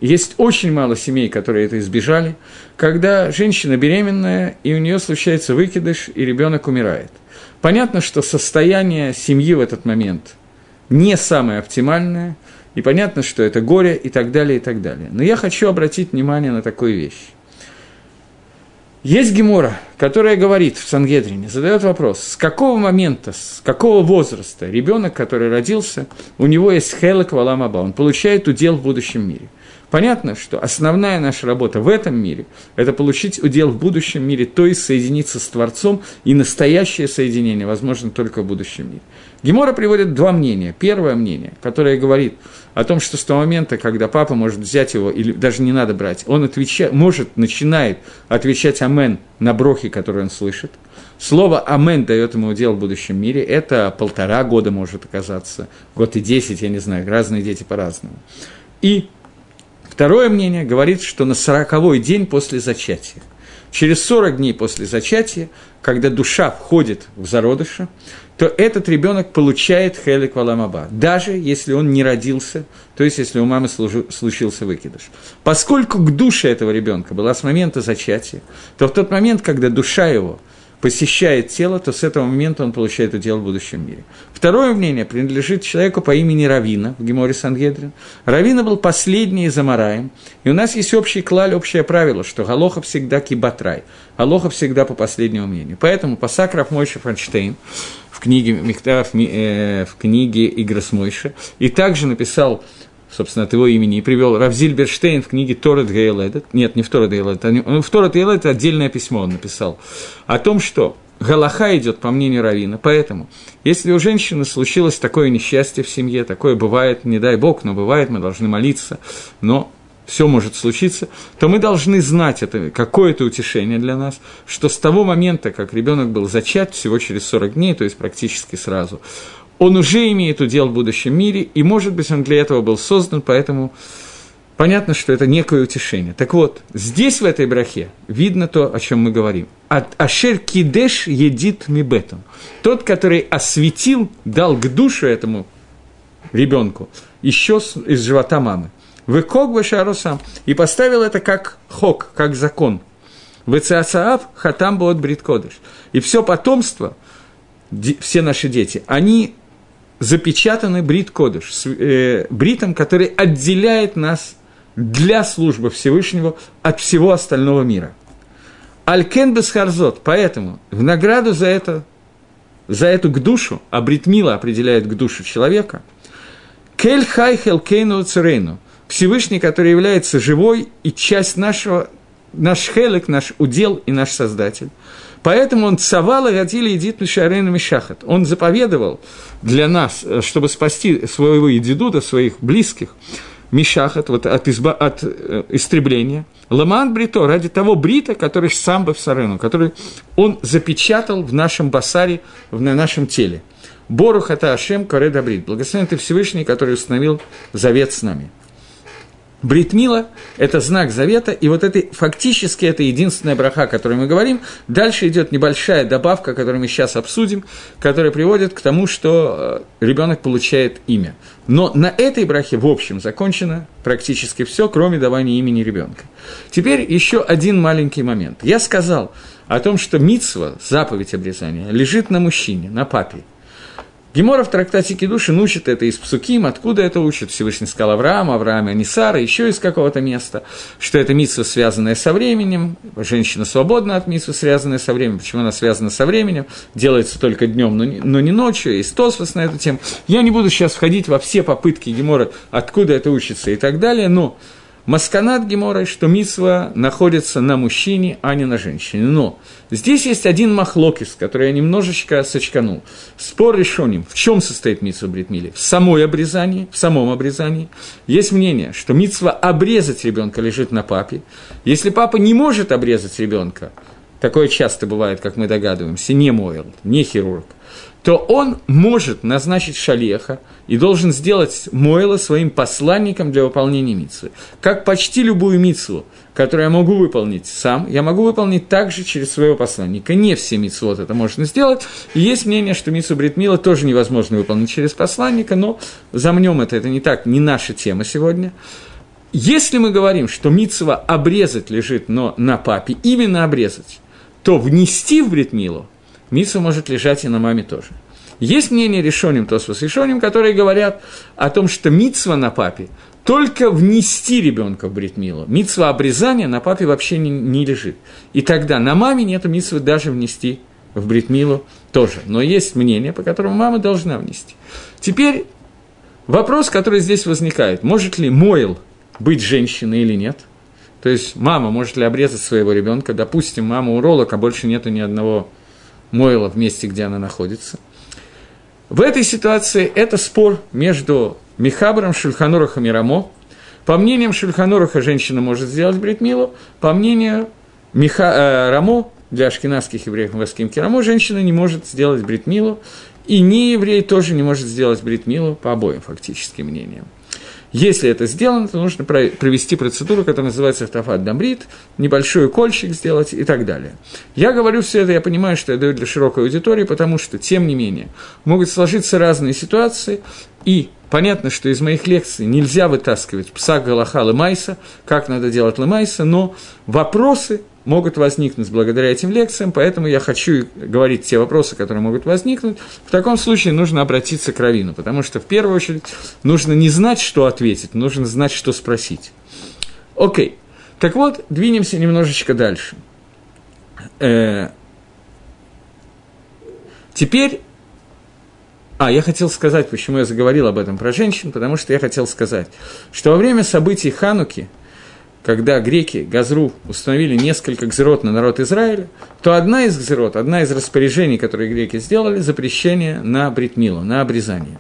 есть очень мало семей, которые это избежали, когда женщина беременная, и у нее случается выкидыш, и ребенок умирает. Понятно, что состояние семьи в этот момент не самое оптимальное – и понятно, что это горе, и так далее, и так далее. Но я хочу обратить внимание на такую вещь. Есть Гемора, которая говорит в Сангедрине, задает вопрос, с какого момента, с какого возраста ребенок, который родился, у него есть хелек валамаба, он получает удел в будущем мире. Понятно, что основная наша работа в этом мире – это получить удел в будущем мире, то есть соединиться с Творцом, и настоящее соединение возможно только в будущем мире. Гемора приводит два мнения. Первое мнение, которое говорит о том, что с того момента, когда папа может взять его, или даже не надо брать, он отвечает, может, начинает отвечать «Амен» на брохи, которые он слышит. Слово «Амен» дает ему удел в будущем мире. Это полтора года может оказаться, год и десять, я не знаю, разные дети по-разному. И Второе мнение говорит, что на сороковой день после зачатия. Через 40 дней после зачатия, когда душа входит в зародыша, то этот ребенок получает хелик валамаба, даже если он не родился, то есть если у мамы случился выкидыш. Поскольку к душе этого ребенка была с момента зачатия, то в тот момент, когда душа его посещает тело, то с этого момента он получает удел в будущем мире. Второе мнение принадлежит человеку по имени Равина в Геморе Сангедрин. Равина был последний из Амараем, и у нас есть общий клаль, общее правило, что Галоха всегда кибатрай, Галоха всегда по последнему мнению. Поэтому Пасак Рафмойша Франштейн в книге, э, в книге Играс Мойша, и также написал собственно, от его имени, и привел Равзиль Берштейн в книге Торет Гейледет, нет, не в Торет Гейледет, а в Торет Гейледет это отдельное письмо он написал, о том, что Галаха идет по мнению Равина, поэтому, если у женщины случилось такое несчастье в семье, такое бывает, не дай бог, но бывает, мы должны молиться, но все может случиться, то мы должны знать это, какое-то утешение для нас, что с того момента, как ребенок был зачат, всего через 40 дней, то есть практически сразу, он уже имеет удел в будущем мире, и, может быть, он для этого был создан, поэтому понятно, что это некое утешение. Так вот, здесь, в этой брахе, видно то, о чем мы говорим. Ашер кидеш едит мибетом. Тот, который осветил, дал к душе этому ребенку еще из живота мамы. Выкок башарусам. И поставил это как хок, как закон. Вецаасаав хатам бот брит кодыш. И все потомство, все наши дети, они запечатаны брит кодыш, э, бритом, который отделяет нас для службы Всевышнего от всего остального мира. Алькен Бесхарзот, поэтому в награду за это, за эту к душу, а Бритмила определяет к душу человека, Кель Хай Хелкейну Всевышний, который является живой и часть нашего, наш хелек, наш удел и наш Создатель. Поэтому он цавал и родили едит Мишарейна Мишахат. Он заповедовал для нас, э, чтобы спасти своего едидуда, своих близких, Мишахат, вот от, изба, от э, истребления. Ламан Брито, ради того Брита, который сам бы в Сарену, который он запечатал в нашем басаре, в, на нашем теле. Борух это Ашем Коре Брит. Благословен ты Всевышний, который установил завет с нами. Бритмила – это знак завета, и вот это фактически это единственная браха, о которой мы говорим. Дальше идет небольшая добавка, которую мы сейчас обсудим, которая приводит к тому, что э, ребенок получает имя. Но на этой брахе, в общем, закончено практически все, кроме давания имени ребенка. Теперь еще один маленький момент. Я сказал о том, что мицва, заповедь обрезания, лежит на мужчине, на папе. Гемора в трактате Кедушин учит это из Псуким, откуда это учит Всевышний сказал Авраам, Авраам и Анисара, еще из какого-то места, что это митсва, связанная со временем, женщина свободна от митсвы, связанная со временем. Почему она связана со временем? Делается только днем, но не, но не ночью, есть Тосфос на эту тему. Я не буду сейчас входить во все попытки Гемора, откуда это учится и так далее, но Масканат Гемора, что мисва находится на мужчине, а не на женщине. Но здесь есть один махлокис, который я немножечко сочканул. Спор решеним. В чем состоит митсва Бритмили? В самой обрезании, в самом обрезании. Есть мнение, что митсва обрезать ребенка лежит на папе. Если папа не может обрезать ребенка, такое часто бывает, как мы догадываемся, не мойл, не хирург, то он может назначить шалеха и должен сделать Мойла своим посланником для выполнения митсвы. Как почти любую митсву, которую я могу выполнить сам, я могу выполнить также через своего посланника. Не все митсвот это можно сделать. И есть мнение, что митсву Бритмила тоже невозможно выполнить через посланника, но замнем это, это не так, не наша тема сегодня. Если мы говорим, что митсва обрезать лежит, но на папе, именно обрезать, то внести в Бритмилу – Митсва может лежать и на маме тоже. Есть мнение решением Тосфос решением, которые говорят о том, что мицва на папе только внести ребенка в бритмилу. Мицва обрезания на папе вообще не, не лежит. И тогда на маме нет мицвы даже внести в бритмилу тоже. Но есть мнение, по которому мама должна внести. Теперь вопрос, который здесь возникает. Может ли Мойл быть женщиной или нет? То есть мама может ли обрезать своего ребенка? Допустим, мама уролог, а больше нету ни одного Мойла в месте, где она находится. В этой ситуации это спор между Михабром, Шульханурахом и Рамо. По мнениям Шульханураха женщина может сделать бритмилу, по мнению Миха, э, Рамо, для ашкенадских евреев в Аскимке Рамо, женщина не может сделать бритмилу, и не еврей тоже не может сделать бритмилу по обоим фактическим мнениям. Если это сделано, то нужно провести процедуру, которая называется автофат дамбрит, небольшой укольчик сделать и так далее. Я говорю все это, я понимаю, что я даю для широкой аудитории, потому что, тем не менее, могут сложиться разные ситуации, и понятно, что из моих лекций нельзя вытаскивать пса Галаха Лемайса, как надо делать Лемайса, но вопросы могут возникнуть благодаря этим лекциям, поэтому я хочу говорить те вопросы, которые могут возникнуть. В таком случае нужно обратиться к Равину, потому что в первую очередь нужно не знать, что ответить, нужно знать, что спросить. Окей. Так вот, двинемся немножечко дальше. Э, теперь а, я хотел сказать, почему я заговорил об этом про женщин, потому что я хотел сказать, что во время событий Хануки – когда греки Газру установили несколько гзерот на народ Израиля, то одна из гзерот, одна из распоряжений, которые греки сделали, запрещение на бритмилу, на обрезание.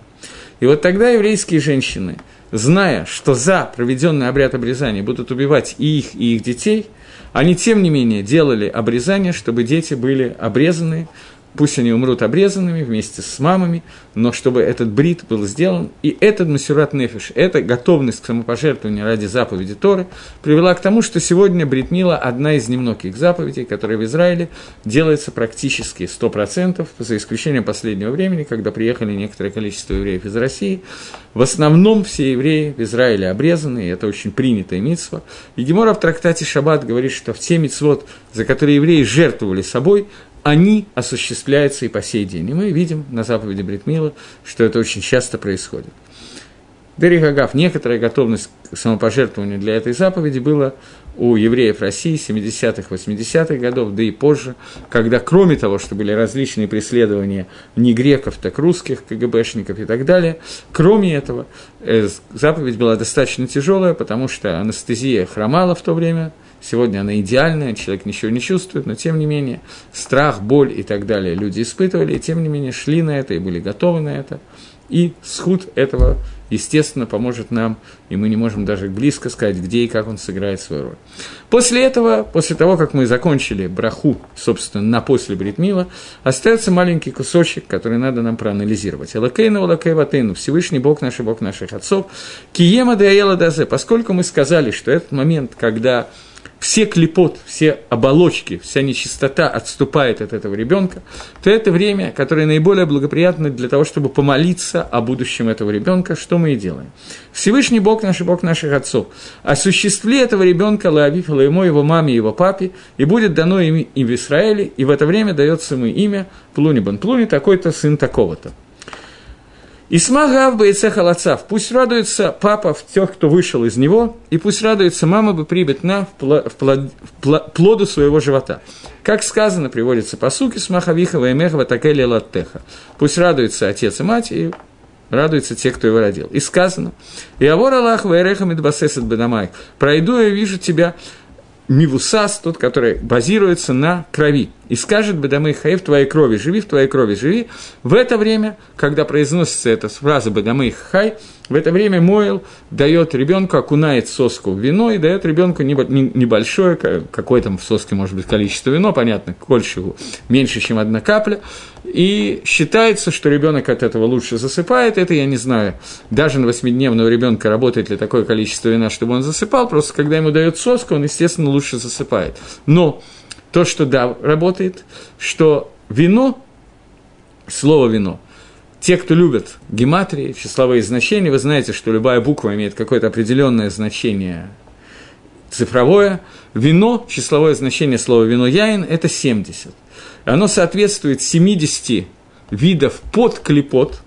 И вот тогда еврейские женщины, зная, что за проведенный обряд обрезания будут убивать и их, и их детей, они, тем не менее, делали обрезание, чтобы дети были обрезаны, Пусть они умрут обрезанными вместе с мамами, но чтобы этот брит был сделан, и этот масюрат нефиш, эта готовность к самопожертвованию ради заповеди Торы, привела к тому, что сегодня брит мила одна из немногих заповедей, которая в Израиле делается практически 100%, за исключением последнего времени, когда приехали некоторое количество евреев из России. В основном все евреи в Израиле обрезаны, и это очень принятая митсва. И Гемора в трактате Шаббат говорит, что в те митцвот, за которые евреи жертвовали собой, они осуществляются и по сей день. И мы видим на заповеди Бритмила, что это очень часто происходит. Дерихагав, некоторая готовность к самопожертвованию для этой заповеди была у евреев России 70-х, 80-х годов, да и позже, когда кроме того, что были различные преследования не греков, так русских, КГБшников и так далее, кроме этого, э, заповедь была достаточно тяжелая, потому что анестезия хромала в то время – Сегодня она идеальная, человек ничего не чувствует, но тем не менее страх, боль и так далее люди испытывали, и тем не менее шли на это и были готовы на это. И сход этого, естественно, поможет нам, и мы не можем даже близко сказать, где и как он сыграет свою роль. После этого, после того, как мы закончили браху, собственно, на после Бритмила, остается маленький кусочек, который надо нам проанализировать. Элакейну, Элакейватейну, Всевышний Бог наш, Бог наших отцов, Киема Деаела Дазе, поскольку мы сказали, что этот момент, когда все клепот, все оболочки, вся нечистота отступает от этого ребенка, то это время, которое наиболее благоприятно для того, чтобы помолиться о будущем этого ребенка, что мы и делаем. Всевышний Бог наш и Бог наших отцов, осуществи этого ребенка Лаавиф, ему, его маме, его папе, и будет дано им, им в Израиле, и в это время дается ему имя Плуни Бан Плуни, такой-то сын такого-то. Исмагав бы халацав, пусть радуется папа в тех, кто вышел из него, и пусть радуется мама бы плод, в плоду своего живота. Как сказано, приводится по суке смахавихова и мехова такели латтеха. Пусть радуется отец и мать, и радуются те, кто его родил. И сказано, «И авор Аллах вайреха мидбасесет бедамай, пройду я вижу тебя Мивусас, тот, который базируется на крови. И скажет Бедамы Хай в твоей крови, живи в твоей крови, живи. В это время, когда произносится эта фраза Бедамы Хай, в это время Мойл дает ребенку, окунает соску в вино и дает ребенку небольшое, какое там в соске может быть количество вино, понятно, кольшеву, меньше, чем одна капля. И считается, что ребенок от этого лучше засыпает. Это я не знаю. Даже на восьмидневного ребенка работает ли такое количество вина, чтобы он засыпал. Просто когда ему дают соску, он, естественно, лучше засыпает. Но то, что да, работает, что вино, слово вино – те, кто любят гематрии, числовые значения, вы знаете, что любая буква имеет какое-то определенное значение цифровое. Вино, числовое значение слова вино яин – это 70. Оно соответствует 70 видов под клепот,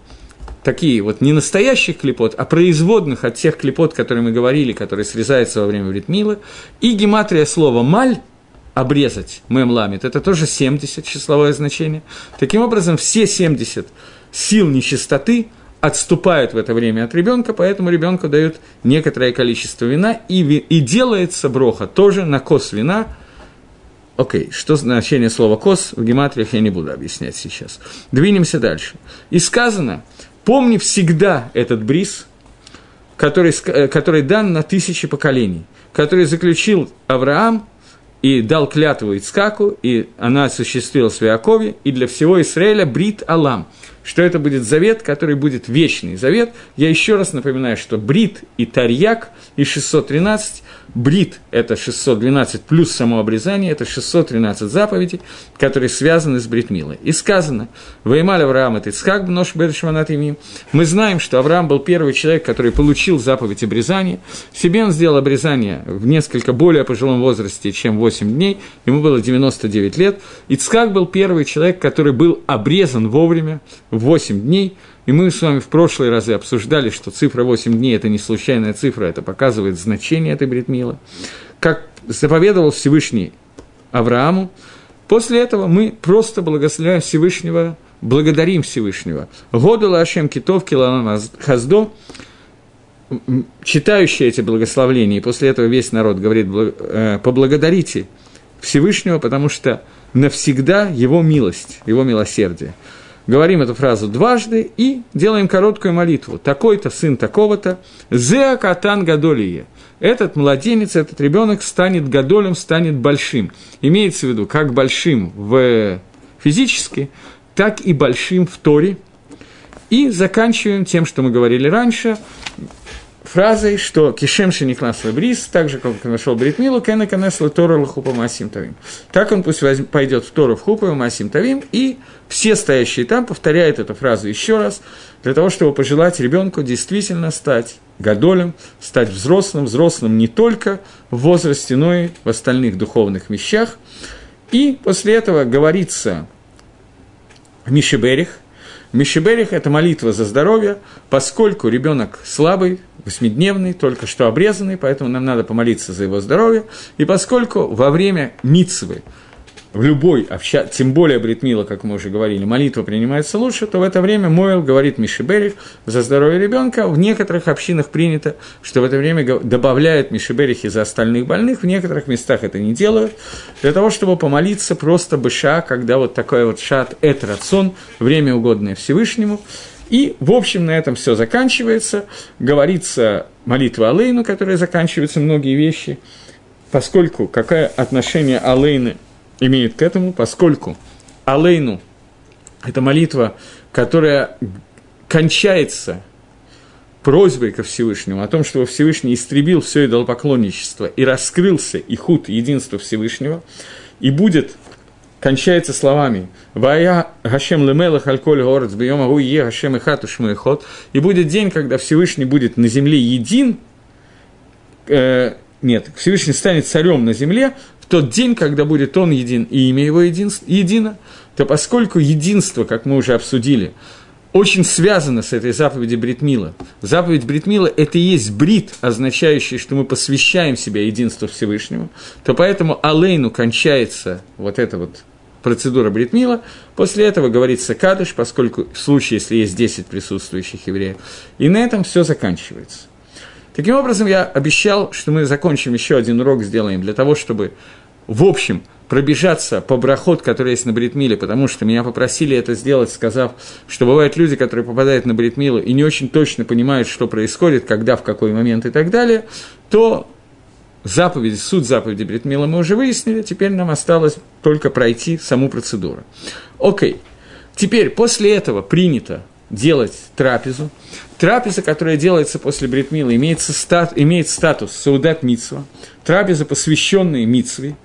такие вот не настоящих клепот, а производных от тех клепот, которые мы говорили, которые срезаются во время бритмила, и гематрия слова «маль», обрезать мем ламит, это тоже 70 числовое значение. Таким образом, все 70 сил нечистоты отступают в это время от ребенка, поэтому ребенку дают некоторое количество вина, и, и делается броха тоже на кос вина. Окей, что значение слова кос в гематриях я не буду объяснять сейчас. Двинемся дальше. И сказано, помни всегда этот бриз, который, э, который дан на тысячи поколений, который заключил Авраам и дал клятву Ицкаку, и она осуществилась в Иакове, и для всего Израиля брит Алам, что это будет завет, который будет вечный завет. Я еще раз напоминаю, что брит и тарьяк и 613 Брит – это 612 плюс само обрезание, это 613 заповедей, которые связаны с бритмилой. И сказано, «Ваймаль Авраам это Ицхак бнош бершманат имим». Мы знаем, что Авраам был первый человек, который получил заповедь обрезания. Себе он сделал обрезание в несколько более пожилом возрасте, чем 8 дней, ему было 99 лет. Ицхак был первый человек, который был обрезан вовремя, 8 дней – и мы с вами в прошлые разы обсуждали, что цифра 8 дней – это не случайная цифра, это показывает значение этой бритмила. Как заповедовал Всевышний Аврааму, после этого мы просто благословляем Всевышнего, благодарим Всевышнего. Году Лашем Китов Киланам Хаздо, читающие эти благословления, и после этого весь народ говорит, э, поблагодарите Всевышнего, потому что навсегда его милость, его милосердие говорим эту фразу дважды и делаем короткую молитву. Такой-то сын такого-то, зеа катан гадолие. Этот младенец, этот ребенок станет гадолем, станет большим. Имеется в виду как большим в физически, так и большим в Торе. И заканчиваем тем, что мы говорили раньше, фразой, что Кишем Шеникнас Бриз, так же, как он нашел Бритмилу, Кена Канесла Тора Лахупа Масим Тавим. Так он пусть возьм, пойдет в Тору в Хупа Масим Тавим, и все стоящие там повторяют эту фразу еще раз, для того, чтобы пожелать ребенку действительно стать гадолем, стать взрослым, взрослым не только в возрасте, но и в остальных духовных вещах. И после этого говорится Мишеберих, Мишеберих – это молитва за здоровье, поскольку ребенок слабый, восьмидневный, только что обрезанный, поэтому нам надо помолиться за его здоровье. И поскольку во время мицвы в любой обща, тем более Бритмила, как мы уже говорили, молитва принимается лучше, то в это время Мойл говорит Мишиберих за здоровье ребенка. В некоторых общинах принято, что в это время добавляют Мишиберихи за остальных больных, в некоторых местах это не делают, для того, чтобы помолиться просто быша, когда вот такой вот шат эт рацион, время угодное Всевышнему. И, в общем, на этом все заканчивается. Говорится молитва Алейну, которая заканчивается многие вещи, поскольку какое отношение Алейны – имеет к этому, поскольку Алейну – это молитва, которая кончается просьбой ко Всевышнему о том, чтобы Всевышний истребил все идолопоклонничество и раскрылся и худ единства Всевышнего, и будет, кончается словами «Вая Гашем лемелах альколь город бьем агу Гашем и хату шмуехот», и будет день, когда Всевышний будет на земле един, э, нет, Всевышний станет царем на земле, тот день, когда будет он един и имя его един, едино, то поскольку единство, как мы уже обсудили, очень связано с этой заповедью Бритмила. Заповедь Бритмила – это и есть брит, означающий, что мы посвящаем себя единству Всевышнему, то поэтому Алейну кончается вот эта вот процедура Бритмила. После этого говорится Кадыш, поскольку в случае, если есть 10 присутствующих евреев. И на этом все заканчивается. Таким образом, я обещал, что мы закончим еще один урок, сделаем для того, чтобы в общем, пробежаться по брахот, который есть на бритмиле, потому что меня попросили это сделать, сказав, что бывают люди, которые попадают на бритмилу и не очень точно понимают, что происходит, когда, в какой момент и так далее, то заповеди, суд заповеди бритмила мы уже выяснили, теперь нам осталось только пройти саму процедуру. Окей, теперь после этого принято делать трапезу. Трапеза, которая делается после бритмила, имеет, стат, имеет статус саудат митсва, трапеза, посвященная митсве.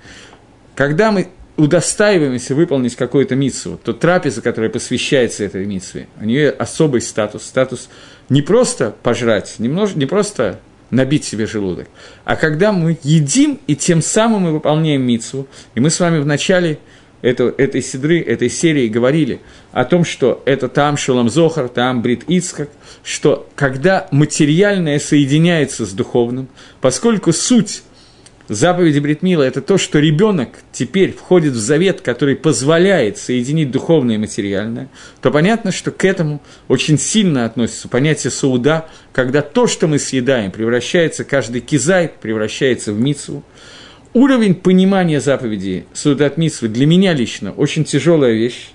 Когда мы удостаиваемся выполнить какую-то митсву, то трапеза, которая посвящается этой митсве, у нее особый статус, статус не просто пожрать, немнож, не просто набить себе желудок, а когда мы едим и тем самым мы выполняем митсву, и мы с вами вначале это, этой седры, этой серии говорили о том, что это там Шулам Зохар, там Брит Ицкак, что когда материальное соединяется с духовным, поскольку суть заповеди Бритмила – это то, что ребенок теперь входит в завет, который позволяет соединить духовное и материальное, то понятно, что к этому очень сильно относится понятие сауда, когда то, что мы съедаем, превращается, каждый кизай превращается в мицу. Уровень понимания заповеди Судат Митсвы для меня лично очень тяжелая вещь,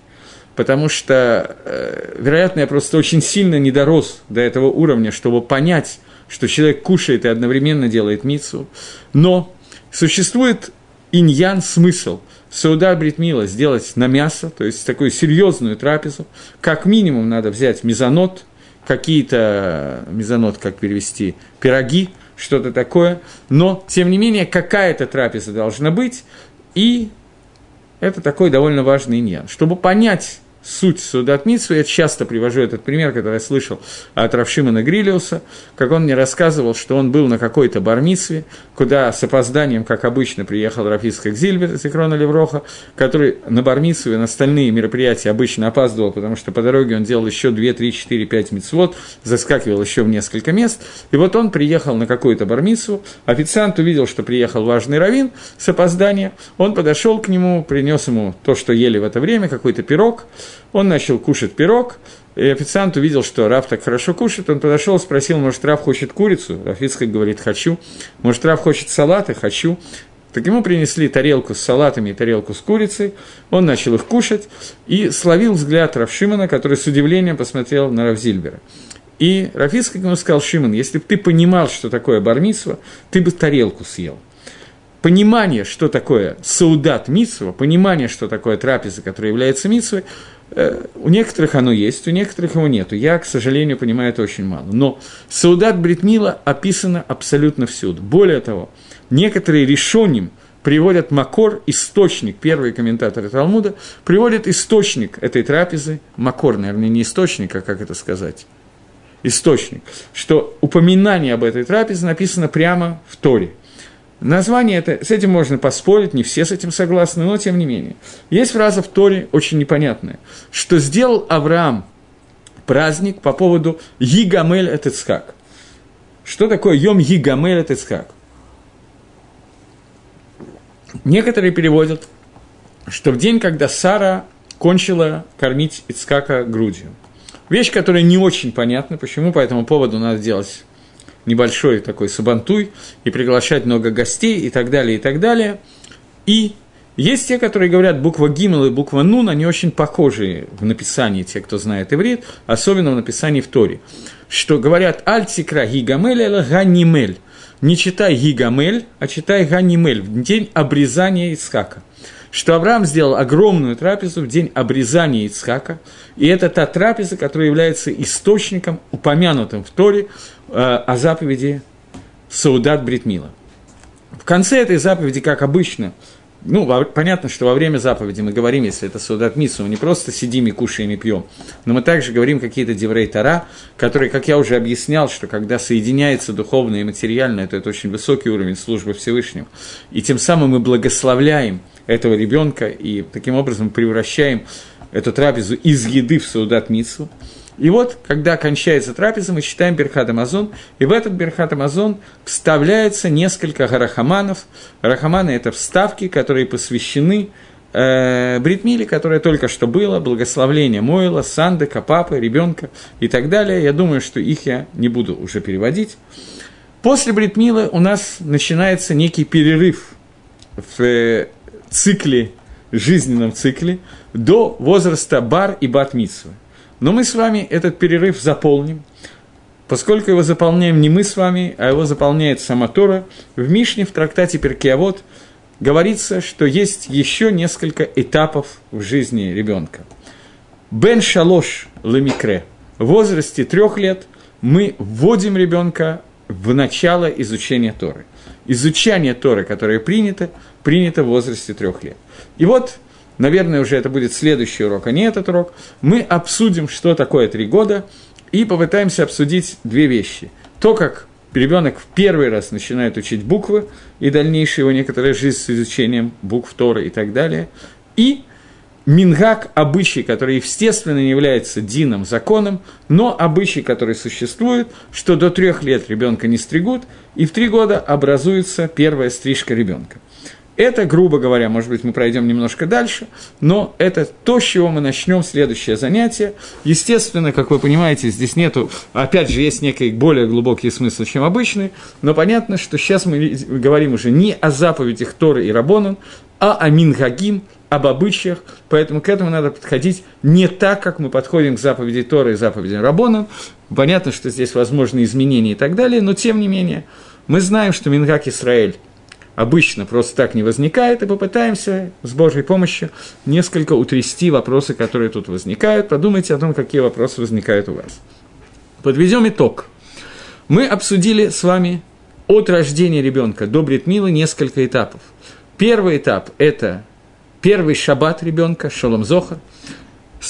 потому что, э, вероятно, я просто очень сильно не дорос до этого уровня, чтобы понять, что человек кушает и одновременно делает мицу. Но Существует иньян смысл Сауда Бритмила сделать на мясо, то есть такую серьезную трапезу. Как минимум надо взять мезонот, какие-то, мезонот, как перевести, пироги, что-то такое. Но, тем не менее, какая-то трапеза должна быть, и это такой довольно важный иньян. Чтобы понять суть Судат Митсу. Я часто привожу этот пример, который я слышал от Равшимана Грилиуса, как он мне рассказывал, что он был на какой-то бармитсве, куда с опозданием, как обычно, приехал Рафиска Гзильбер из Икрона Левроха, который на бармитсве на остальные мероприятия обычно опаздывал, потому что по дороге он делал еще 2, 3, 4, 5 митцвот, заскакивал еще в несколько мест. И вот он приехал на какую-то бармитсву, официант увидел, что приехал важный раввин с опозданием, он подошел к нему, принес ему то, что ели в это время, какой-то пирог, он начал кушать пирог, и официант увидел, что Раф так хорошо кушает, он подошел, спросил, может, Раф хочет курицу? Рафицкак говорит, хочу. Может, Раф хочет салаты? Хочу. Так ему принесли тарелку с салатами и тарелку с курицей, он начал их кушать и словил взгляд Раф Шимона, который с удивлением посмотрел на Раф Зильбера. И Рафицкак ему сказал, Шимон, если бы ты понимал, что такое бармисва, ты бы тарелку съел – понимание, что такое саудат митсва, понимание, что такое трапеза, которая является митсвой, у некоторых оно есть, у некоторых его нету. Я, к сожалению, понимаю это очень мало. Но саудат бритмила описано абсолютно всюду. Более того, некоторые решением приводят Макор, источник, первые комментаторы Талмуда, приводят источник этой трапезы, Макор, наверное, не источник, а как это сказать, источник, что упоминание об этой трапезе написано прямо в Торе – Название это, с этим можно поспорить, не все с этим согласны, но тем не менее. Есть фраза в Торе очень непонятная, что сделал Авраам праздник по поводу Йигамель Этицхак. Что такое Йом Йигамель Этицхак? Некоторые переводят, что в день, когда Сара кончила кормить Ицкака грудью. Вещь, которая не очень понятна, почему по этому поводу надо делать небольшой такой сабантуй и приглашать много гостей и так далее, и так далее. И есть те, которые говорят, буква Гимел и буква Нун, они очень похожи в написании, те, кто знает иврит, особенно в написании в Торе, что говорят «Альтикра гигамель или ганимель». Не читай гигамель, а читай ганимель в день обрезания Ицхака что Авраам сделал огромную трапезу в день обрезания Ицхака, и это та трапеза, которая является источником, упомянутым в Торе, о заповеди Саудат Бритмила. В конце этой заповеди, как обычно, ну, понятно, что во время заповеди мы говорим, если это Саудат Мису, мы не просто сидим и кушаем и пьем, но мы также говорим какие-то деврей Тара, которые, как я уже объяснял, что когда соединяется духовное и материальное, то это очень высокий уровень службы Всевышнего, и тем самым мы благословляем – этого ребенка и таким образом превращаем эту трапезу из еды в саудат митсу. И вот, когда кончается трапеза, мы читаем Берхат Амазон, и в этот Берхат Амазон вставляется несколько гарахаманов. Гарахаманы – это вставки, которые посвящены э, Бритмиле, которое только что было, благословление Мойла, Сандека, Папы, ребенка и так далее. Я думаю, что их я не буду уже переводить. После Бритмилы у нас начинается некий перерыв в цикле, жизненном цикле, до возраста бар и бат -митсвы. Но мы с вами этот перерыв заполним, поскольку его заполняем не мы с вами, а его заполняет сама Тора. В Мишне, в трактате Перкиавод, говорится, что есть еще несколько этапов в жизни ребенка. Бен Шалош Лемикре. В возрасте трех лет мы вводим ребенка в начало изучения Торы. Изучение Торы, которое принято, принято в возрасте трех лет. И вот, наверное, уже это будет следующий урок, а не этот урок, мы обсудим, что такое три года, и попытаемся обсудить две вещи. То, как ребенок в первый раз начинает учить буквы, и дальнейшая его некоторая жизнь с изучением букв Торы и так далее, и мингак – обычай, который, естественно, не является дином, законом, но обычай, который существует, что до трех лет ребенка не стригут, и в три года образуется первая стрижка ребенка. Это, грубо говоря, может быть, мы пройдем немножко дальше, но это то, с чего мы начнем следующее занятие. Естественно, как вы понимаете, здесь нету, опять же, есть некий более глубокий смысл, чем обычный, но понятно, что сейчас мы говорим уже не о заповедях Торы и Рабонан, а о Мингагим, об обычаях, поэтому к этому надо подходить не так, как мы подходим к заповеди Торы и заповеди Рабонан. Понятно, что здесь возможны изменения и так далее, но тем не менее, мы знаем, что Мингак Исраэль – обычно просто так не возникает, и попытаемся с Божьей помощью несколько утрясти вопросы, которые тут возникают. Подумайте о том, какие вопросы возникают у вас. Подведем итог. Мы обсудили с вами от рождения ребенка до Бритмила несколько этапов. Первый этап – это первый шаббат ребенка, Шолом Зоха –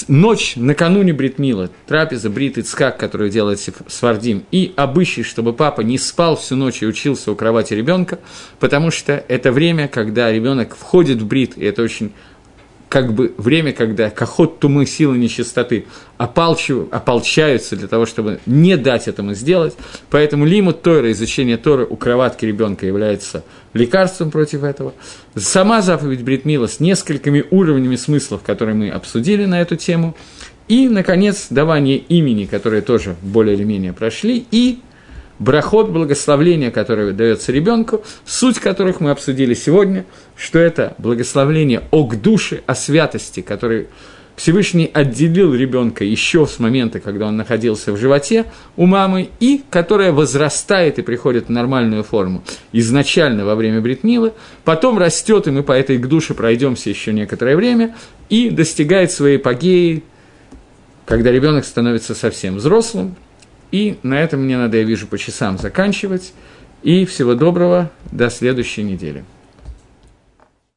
ночь накануне Бритмила, трапеза Брит Ицкак, которую делает Свардим, и обычай, чтобы папа не спал всю ночь и учился у кровати ребенка, потому что это время, когда ребенок входит в Брит, и это очень как бы время, когда кохот тумы силы нечистоты ополчаются для того, чтобы не дать этому сделать. Поэтому лимут Тора, изучение Торы у кроватки ребенка является лекарством против этого. Сама заповедь Бритмила с несколькими уровнями смыслов, которые мы обсудили на эту тему. И, наконец, давание имени, которые тоже более или менее прошли. И брахот благословления, которое дается ребенку, суть которых мы обсудили сегодня, что это благословление о душе, о святости, который Всевышний отделил ребенка еще с момента, когда он находился в животе у мамы, и которая возрастает и приходит в нормальную форму изначально во время бритмилы, потом растет, и мы по этой душе пройдемся еще некоторое время, и достигает своей апогеи, когда ребенок становится совсем взрослым, и на этом мне надо, я вижу, по часам заканчивать. И всего доброго, до следующей недели.